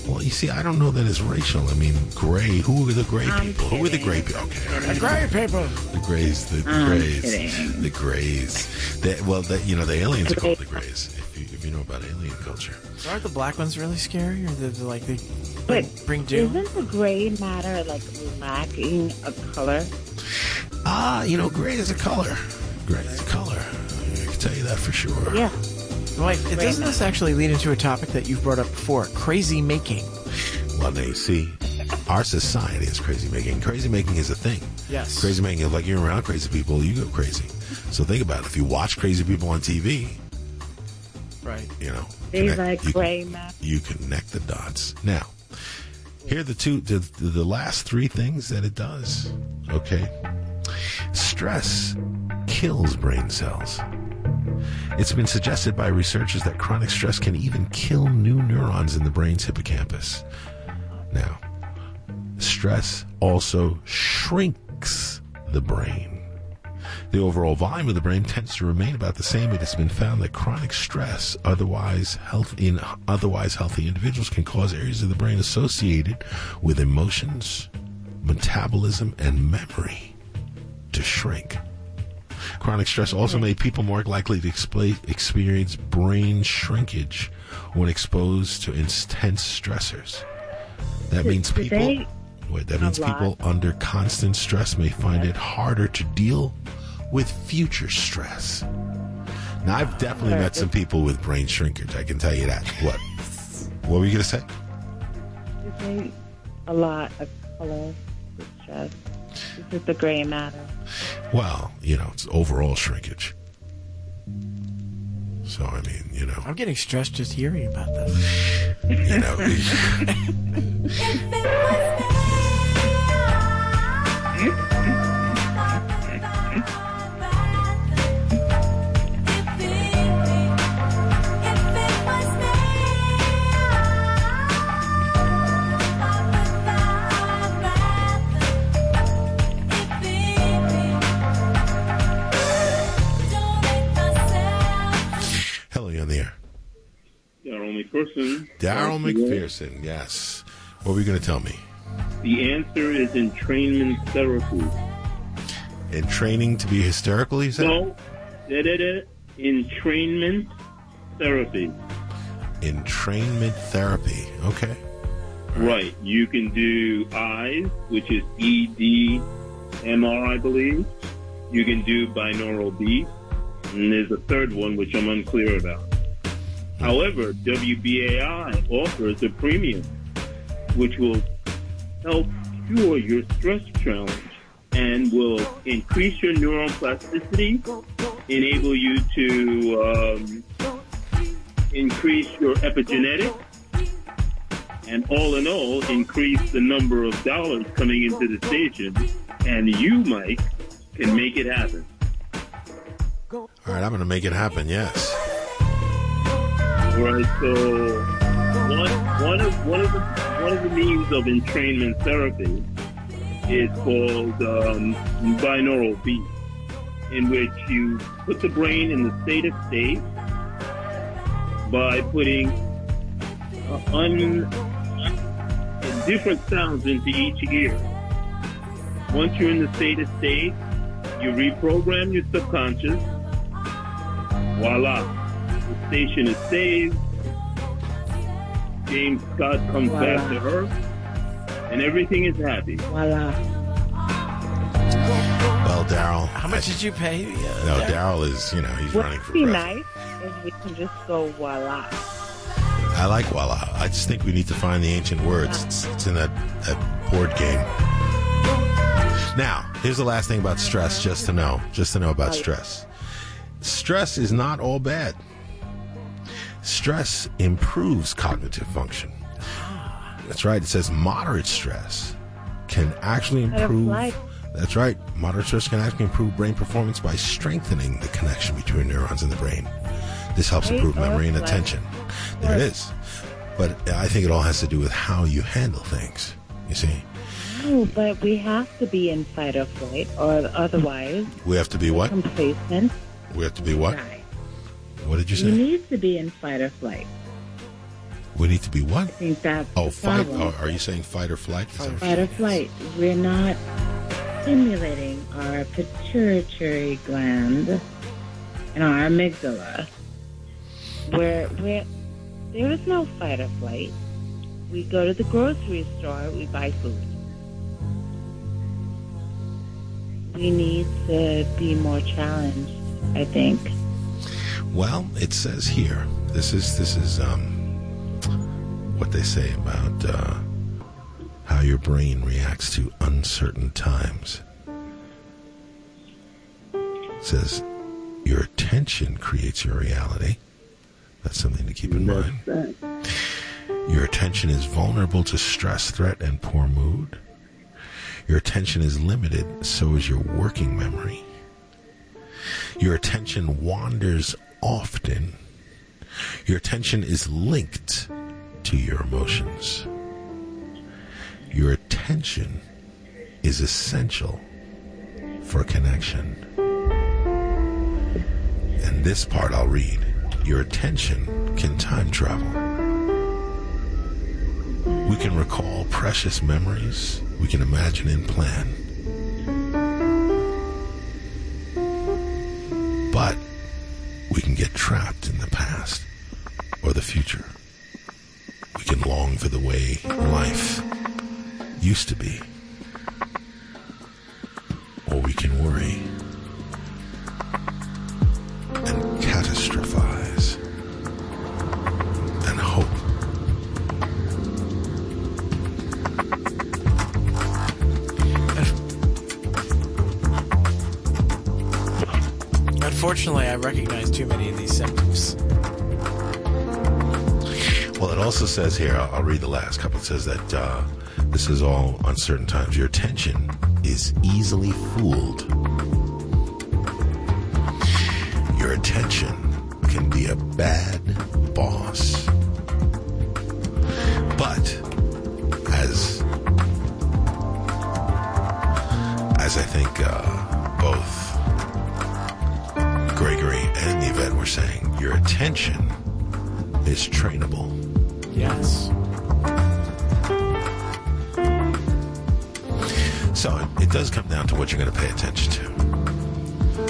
Well, you see, I don't know that it's racial. I mean, gray. Who are the gray I'm people? Who are the gray people? Okay, all right. The gray people. The grays. The I'm grays. kidding. The grays. The, well, the, you know, the aliens are called the grays. If you, if you know about alien culture. So aren't the black ones really scary, or the, the like they But bring doom? isn't the gray matter like lacking a color? Ah, you know, gray is a color. Gray is a color. I can tell you that for sure. Yeah. Wait, it doesn't this actually lead into a topic that you've brought up before? Crazy making. Well, now you see, our society is crazy making. Crazy making is a thing. Yes. Crazy making is like you're around crazy people, you go crazy. So think about it. If you watch crazy people on TV, Right. you know, They connect- like you, gray you connect the dots. Now, here are the two, the, the last three things that it does. Okay. Stress kills brain cells. It's been suggested by researchers that chronic stress can even kill new neurons in the brain's hippocampus. Now, stress also shrinks the brain. The overall volume of the brain tends to remain about the same. But It has been found that chronic stress, otherwise health in otherwise healthy individuals, can cause areas of the brain associated with emotions, metabolism, and memory to shrink. Chronic stress also made people more likely to experience brain shrinkage when exposed to intense stressors. That means people. Wait, that means people under constant stress may find it harder to deal with future stress. Now, I've definitely met some people with brain shrinkage. I can tell you that. What? What were you going to say? A lot of color with stress? This is the gray matter. Well, you know, it's overall shrinkage. So, I mean, you know, I'm getting stressed just hearing about this. you know. McPherson. Hmm? Hmm? Daryl the one. McPherson. Yes. What were you going to tell me? The answer is entrainment therapy. In training to be hysterical, you said. No, entrainment therapy. Entrainment therapy. Okay. Right. You can do eyes, which is E D M R, I believe. You can do binaural beat, and there's a third one which I'm unclear about. However, WBAI offers a premium, which will help cure your stress challenge and will increase your neuroplasticity, enable you to um, increase your epigenetic, and all in all, increase the number of dollars coming into the station. And you, Mike, can make it happen. All right, I'm going to make it happen. Yes. Right, so one one of one of the one of the means of entrainment therapy is called um, binaural beat, in which you put the brain in the state of state by putting uh, un, different sounds into each ear. Once you're in the state of state, you reprogram your subconscious. Voila. The station is saved. James Scott comes Voila. back to her, And everything is happy. Voila. Well, Daryl. How much did you pay? Uh, No, Daryl? Daryl is, you know, he's Would running it for be president. nice if we can just go voila? I like voila. I just think we need to find the ancient words. It's, it's in that, that board game. Now, here's the last thing about stress, just to know, just to know about stress. Stress is not all bad. Stress improves cognitive function. That's right. It says moderate stress can actually improve. That's right. Moderate stress can actually improve brain performance by strengthening the connection between neurons in the brain. This helps improve memory and attention. There it is. But I think it all has to do with how you handle things. You see, No, but we have to be in fight or flight, or otherwise, we have to be what? complacent. We have to be what? What did you say? We need to be in fight or flight. We need to be what? I think that's Oh, fight. Oh, are you saying fight or flight? Is what Fight or flight. We're not stimulating our pituitary gland and our amygdala. Where where there is no fight or flight. We go to the grocery store, we buy food. We need to be more challenged, I think. Well, it says here. This is this is um, what they say about uh, how your brain reacts to uncertain times. It says your attention creates your reality. That's something to keep in mind. Your attention is vulnerable to stress, threat, and poor mood. Your attention is limited, so is your working memory. Your attention wanders often. Your attention is linked to your emotions. Your attention is essential for connection. And this part I'll read. Your attention can time travel. We can recall precious memories. We can imagine and plan. We can get trapped in the past or the future. We can long for the way life used to be. Or we can worry and catastrophize Unfortunately, I recognize too many of these symptoms. Well, it also says here, I'll, I'll read the last couple. It says that uh, this is all uncertain times. Your attention is easily fooled. Your attention can be a bad boss. But as as I think uh, saying, your attention is trainable. Yes. So it, it does come down to what you're going to pay attention to,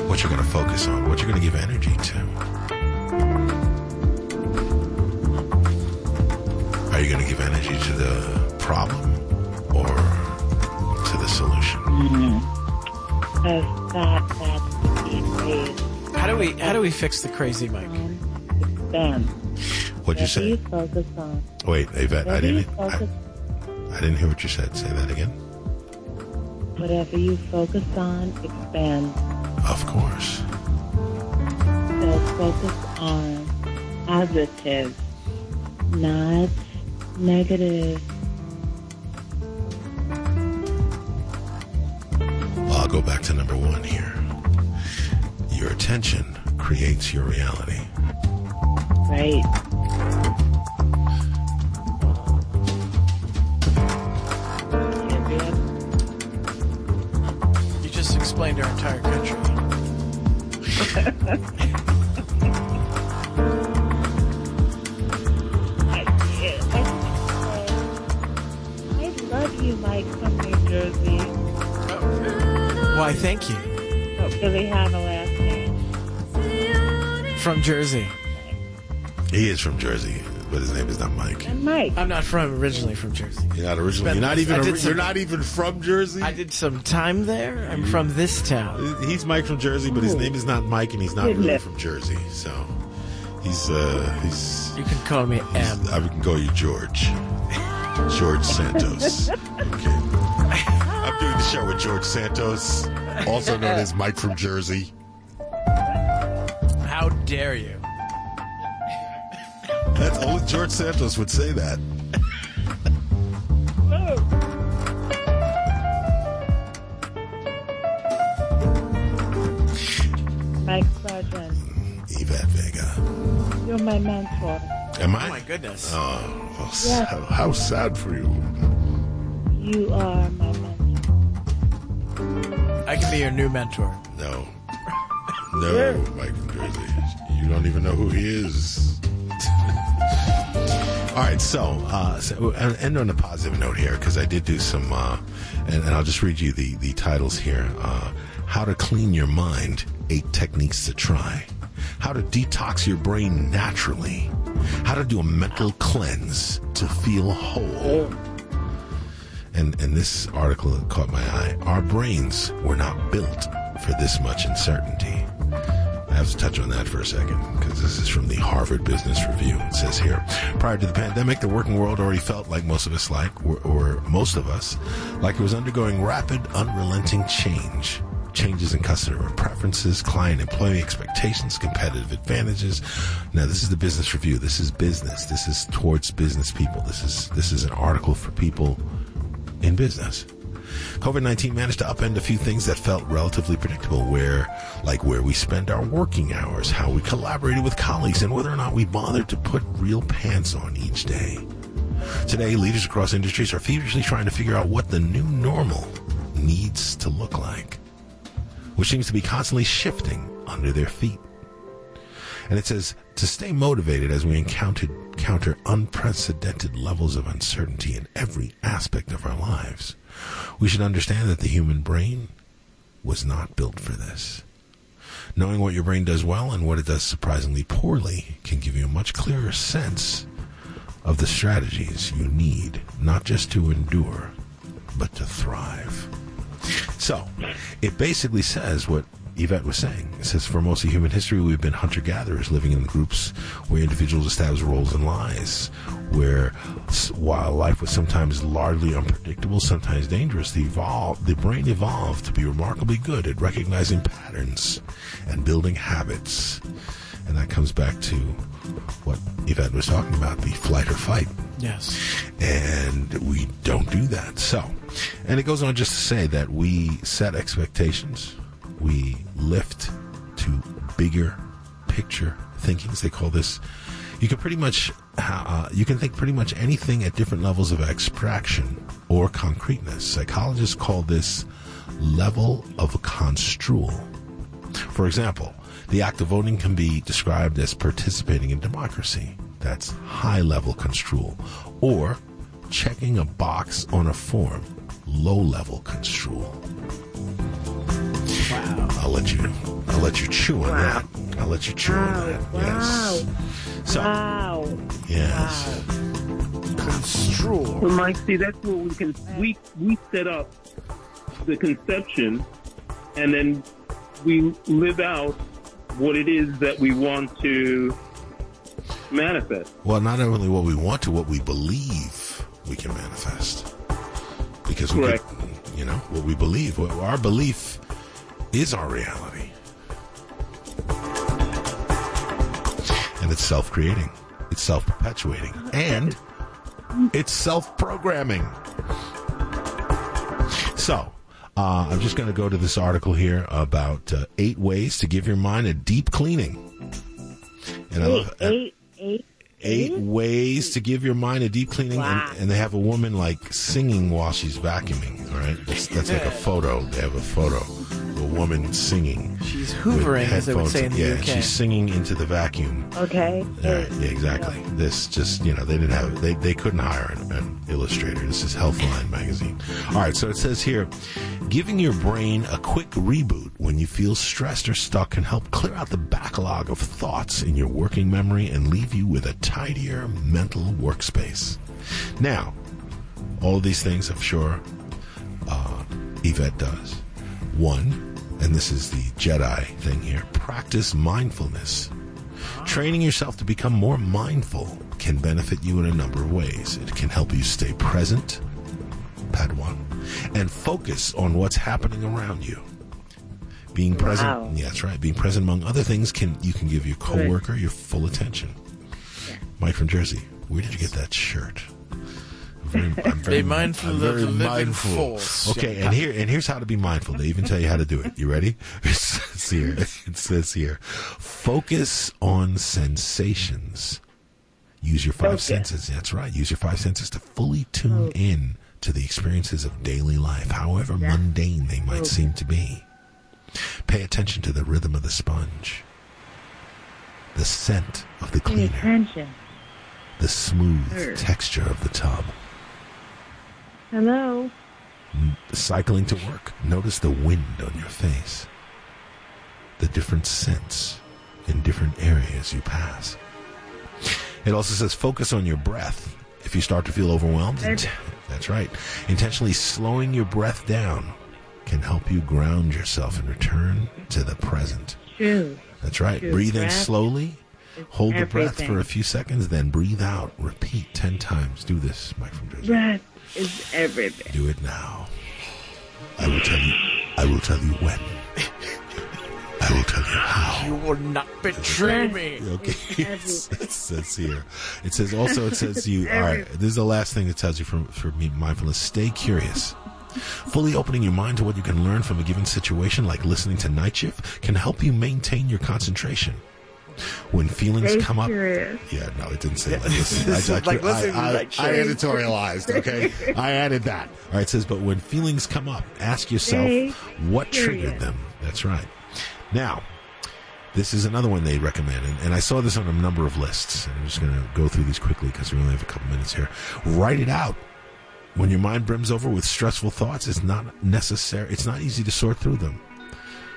what you're going to focus on, what you're going to give energy to. Are you going to give energy to the problem or to the solution? Mm-hmm. Because that, that's the key phrase. How do we how do we fix the crazy Mike? Then, What'd you whatever say? you focus on. Wait, Yvette, I didn't. I, I didn't hear what you said. Say that again. whatever you focus on expands. Of course. So focus on positive, not negative. I'll go back to number one here. Your attention creates your reality. Right. You just explained our entire country. I love you, Mike from New Jersey. Oh. Why, thank you. Don't really have a last name. From Jersey. He is from Jersey, but his name is not Mike. I'm Mike. I'm not from originally from Jersey. You're not originally. Spent- You're not even. I did You're not even from Jersey. I did some time there. I'm from this town. He's Mike from Jersey, but his name is not Mike, and he's not Good really lip. from Jersey. So he's uh he's. You can call me M. I can call you George. George Santos. Okay. I'm doing the show with George Santos, also known as Mike from Jersey. How dare you? That's only George Santos would say that. Mike Sargent, Yvette Vega. you're my mentor. Am I? Oh my goodness. Oh, well, Yes. so- how sad for you. You are my mentor. I can be your new mentor. No. No, Mike from Jersey. You don't even know who he is. All right, so, uh, so and end on a positive note here because I did do some, uh, and, and I'll just read you the the titles here. Uh, How to clean your mind: eight techniques to try. How to detox your brain naturally. How to do a mental cleanse to feel whole. And and this article caught my eye. Our brains were not built for this much uncertainty. Have to touch on that for a second because this is from the Harvard Business Review. It says here, prior to the pandemic, the working world already felt like most of us like, or, or most of us, like it was undergoing rapid, unrelenting change. Changes in customer preferences, client employee expectations, competitive advantages. Now, this is the Business Review. This is business. This is towards business people. This is this is an article for people in business. COVID 19 managed to upend a few things that felt relatively predictable, where, like where we spend our working hours, how we collaborated with colleagues, and whether or not we bothered to put real pants on each day. Today, leaders across industries are feverishly trying to figure out what the new normal needs to look like, which seems to be constantly shifting under their feet. And it says to stay motivated as we encounter unprecedented levels of uncertainty in every aspect of our lives. We should understand that the human brain was not built for this. Knowing what your brain does well and what it does surprisingly poorly can give you a much clearer sense of the strategies you need, not just to endure, but to thrive. So, it basically says what Yvette was saying. It says, for most of human history, we've been hunter gatherers living in groups where individuals establish roles and lies. where while life was sometimes largely unpredictable, sometimes dangerous, the, evolved, the brain evolved to be remarkably good at recognizing patterns and building habits. And that comes back to what Yvette was talking about the flight or fight Yes. and we don't do that. So, and it goes on just to say that we set expectations, we lift to bigger picture thinkings. They call this. You can pretty much uh, you can think pretty much anything at different levels of abstraction or concreteness. Psychologists call this level of construal. For example, the act of voting can be described as participating in democracy. That's high level construal. Or checking a box on a form, low level construal. Wow. I'll let you I'll let you chew on that. I'll let you chew on that. Yes. So Wow. yes. Construal. Well, Mike, see, that's what we can we we set up the conception, and then we live out what it is that we want to manifest. Well, not only what we want to, what we believe we can manifest. Because we Correct. could, you know, what we believe. What- Our belief is our reality. And it's self creating, it's self perpetuating, and it's self programming. So, uh, I'm just going to go to this article here about uh, eight ways to give your mind a deep cleaning. And I Eight, love, eight, eight. eight ways to give your mind a deep cleaning Wow. and, and they have a woman like singing while she's vacuuming all right That's- that's like a photo they have a photo a woman singing She's with hoovering, as they would say in the yeah UK. she's singing into the vacuum Okay. all right, yeah, exactly. This just, you know, they didn't have, they, they couldn't hire an, an illustrator. This is Healthline magazine. All right, so it says here, giving your brain a quick reboot when you feel stressed or stuck can help clear out the backlog of thoughts in your working memory and leave you with a tidier mental workspace. Now, all of these things, I'm sure, uh, Yvette does. One, and this is the Jedi thing here, practice mindfulness. Training yourself to become more mindful can benefit you in a number of ways. It can help you stay present, Padawan, and focus on what's happening around you. Being present, Wow. yeah, that's right. Being present among other things can you can give your coworker your full attention. Mike from Jersey, where did you get that shirt? I'm very, I'm very, Be mindful I'm very mindful. force. Okay, and here and here's how to be mindful. They even tell you how to do it. You ready? It says here. It says here. Focus on sensations. Use your five Focus. senses. That's right. Use your five senses to fully tune in to the experiences of daily life, however mundane they might seem to be. Pay attention to the rhythm of the sponge, the scent of the cleaner, the smooth texture of the tub. Hello. cycling to work, notice the wind on your face, the different scents in different areas you pass. It also says focus on your breath. If you start to feel overwhelmed, int- that's right. Intentionally slowing your breath down can help you ground yourself and return to the present. True. That's right. True. Breathing Breath slowly. is Hold the breath for a few seconds, then breathe out. Repeat 10 times. Do this, Mike from Jersey. Breath is everything. Do it now. I will tell you. I will tell you when. I will tell you how. You will not betray me. Okay. It says here. It says also. It says you. All right. This is the last thing it tells you from for me mindfulness. Stay curious. Fully opening your mind to what you can learn from a given situation, like listening to Niteshift, can help you maintain your concentration. When feelings Stay come up, yeah, no, it didn't say like listen. This is like listening to I, Night I, I editorialized, okay? I added that. All right, it says, but when feelings come up, ask yourself Stay what triggered them. That's right. Now, this is another one they recommend, and, and I saw this on a number of lists. And I'm just going to go through these quickly because we only have a couple minutes here. Write it out. When your mind brims over with stressful thoughts, it's not necessary. It's not easy to sort through them.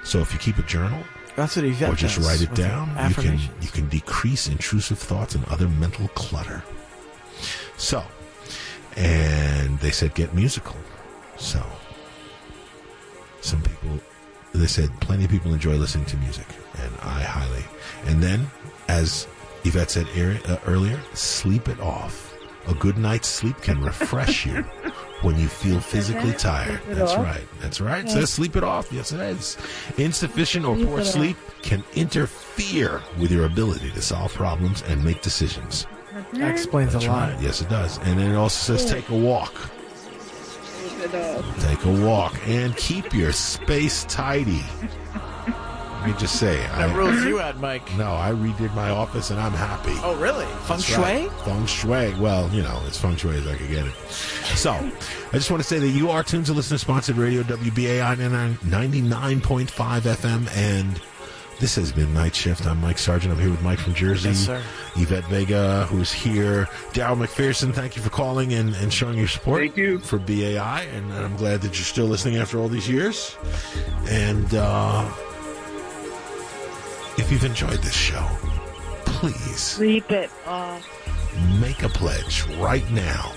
So if you keep a journal, That's what Yvette or just write it down, you can you can decrease intrusive thoughts and other mental clutter. So, and they said get musical. So, some people they said plenty of people enjoy listening to music, and I highly. And then, as Yvette said uh, earlier, sleep it off. A good night's sleep can refresh you when you feel physically tired. That's off? right. That's right. It Okay. says sleep it off. Yes, it is. Insufficient or Sleep poor it off. sleep can interfere with your ability to solve problems and make decisions. That explains That's a lot. right. Yes, it does. And then it also says take a walk. Sleep it off. Take a walk and keep your space tidy. Let me just say, That I, rules you out, Mike. no, I redid my office and I'm happy. Oh, really? Feng That's shui? right. Feng shui. Well, you know, as feng shui as I could get it. So, I just want to say that you are tuned to listener sponsored radio WBAI 99.5 FM and This has been Niteshift. I'm Mike Sargent. I'm here with Mike from Jersey. Yes, sir. Yvette Vega, who's here. Daryl McPherson, thank you for calling and, and showing your support. Thank you. For BAI, and I'm glad that you're still listening after all these years. And uh, if you've enjoyed this show, please it off. make a pledge right now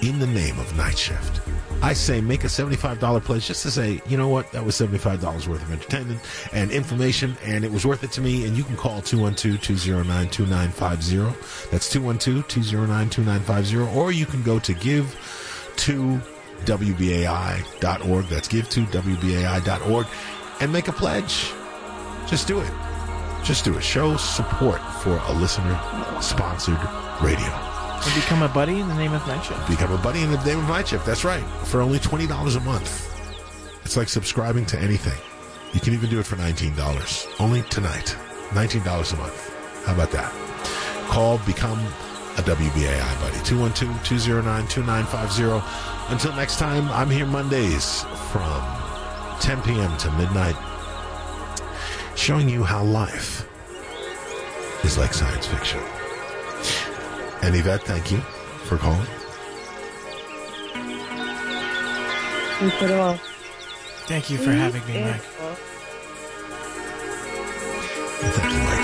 in the name of Niteshift. I say make a $75 pledge just to say, you know what, that was $75 worth of entertainment and information, and it was worth it to me. And you can call 212 209 2950. That's 212 209 2950. Or you can go to give to WBAI.org. That's give to WBAI.org and make a pledge. Just do it. Just do it. Show support for a listener sponsored radio. And become a buddy in the name of Niteshift. Become a buddy in the name of Niteshift. That's right. For only $20 a month. It's like subscribing to anything. You can even do it for $19. Only tonight. $19 a month. How about that? Call, become a WBAI buddy. 212-209-2950. Until next time, I'm here Mondays from 10 p.m. to midnight showing you how life is like science fiction. And Yvette, thank you for calling. Sleep it off. Thank you for having me, Mike. Sleep it off. And thank you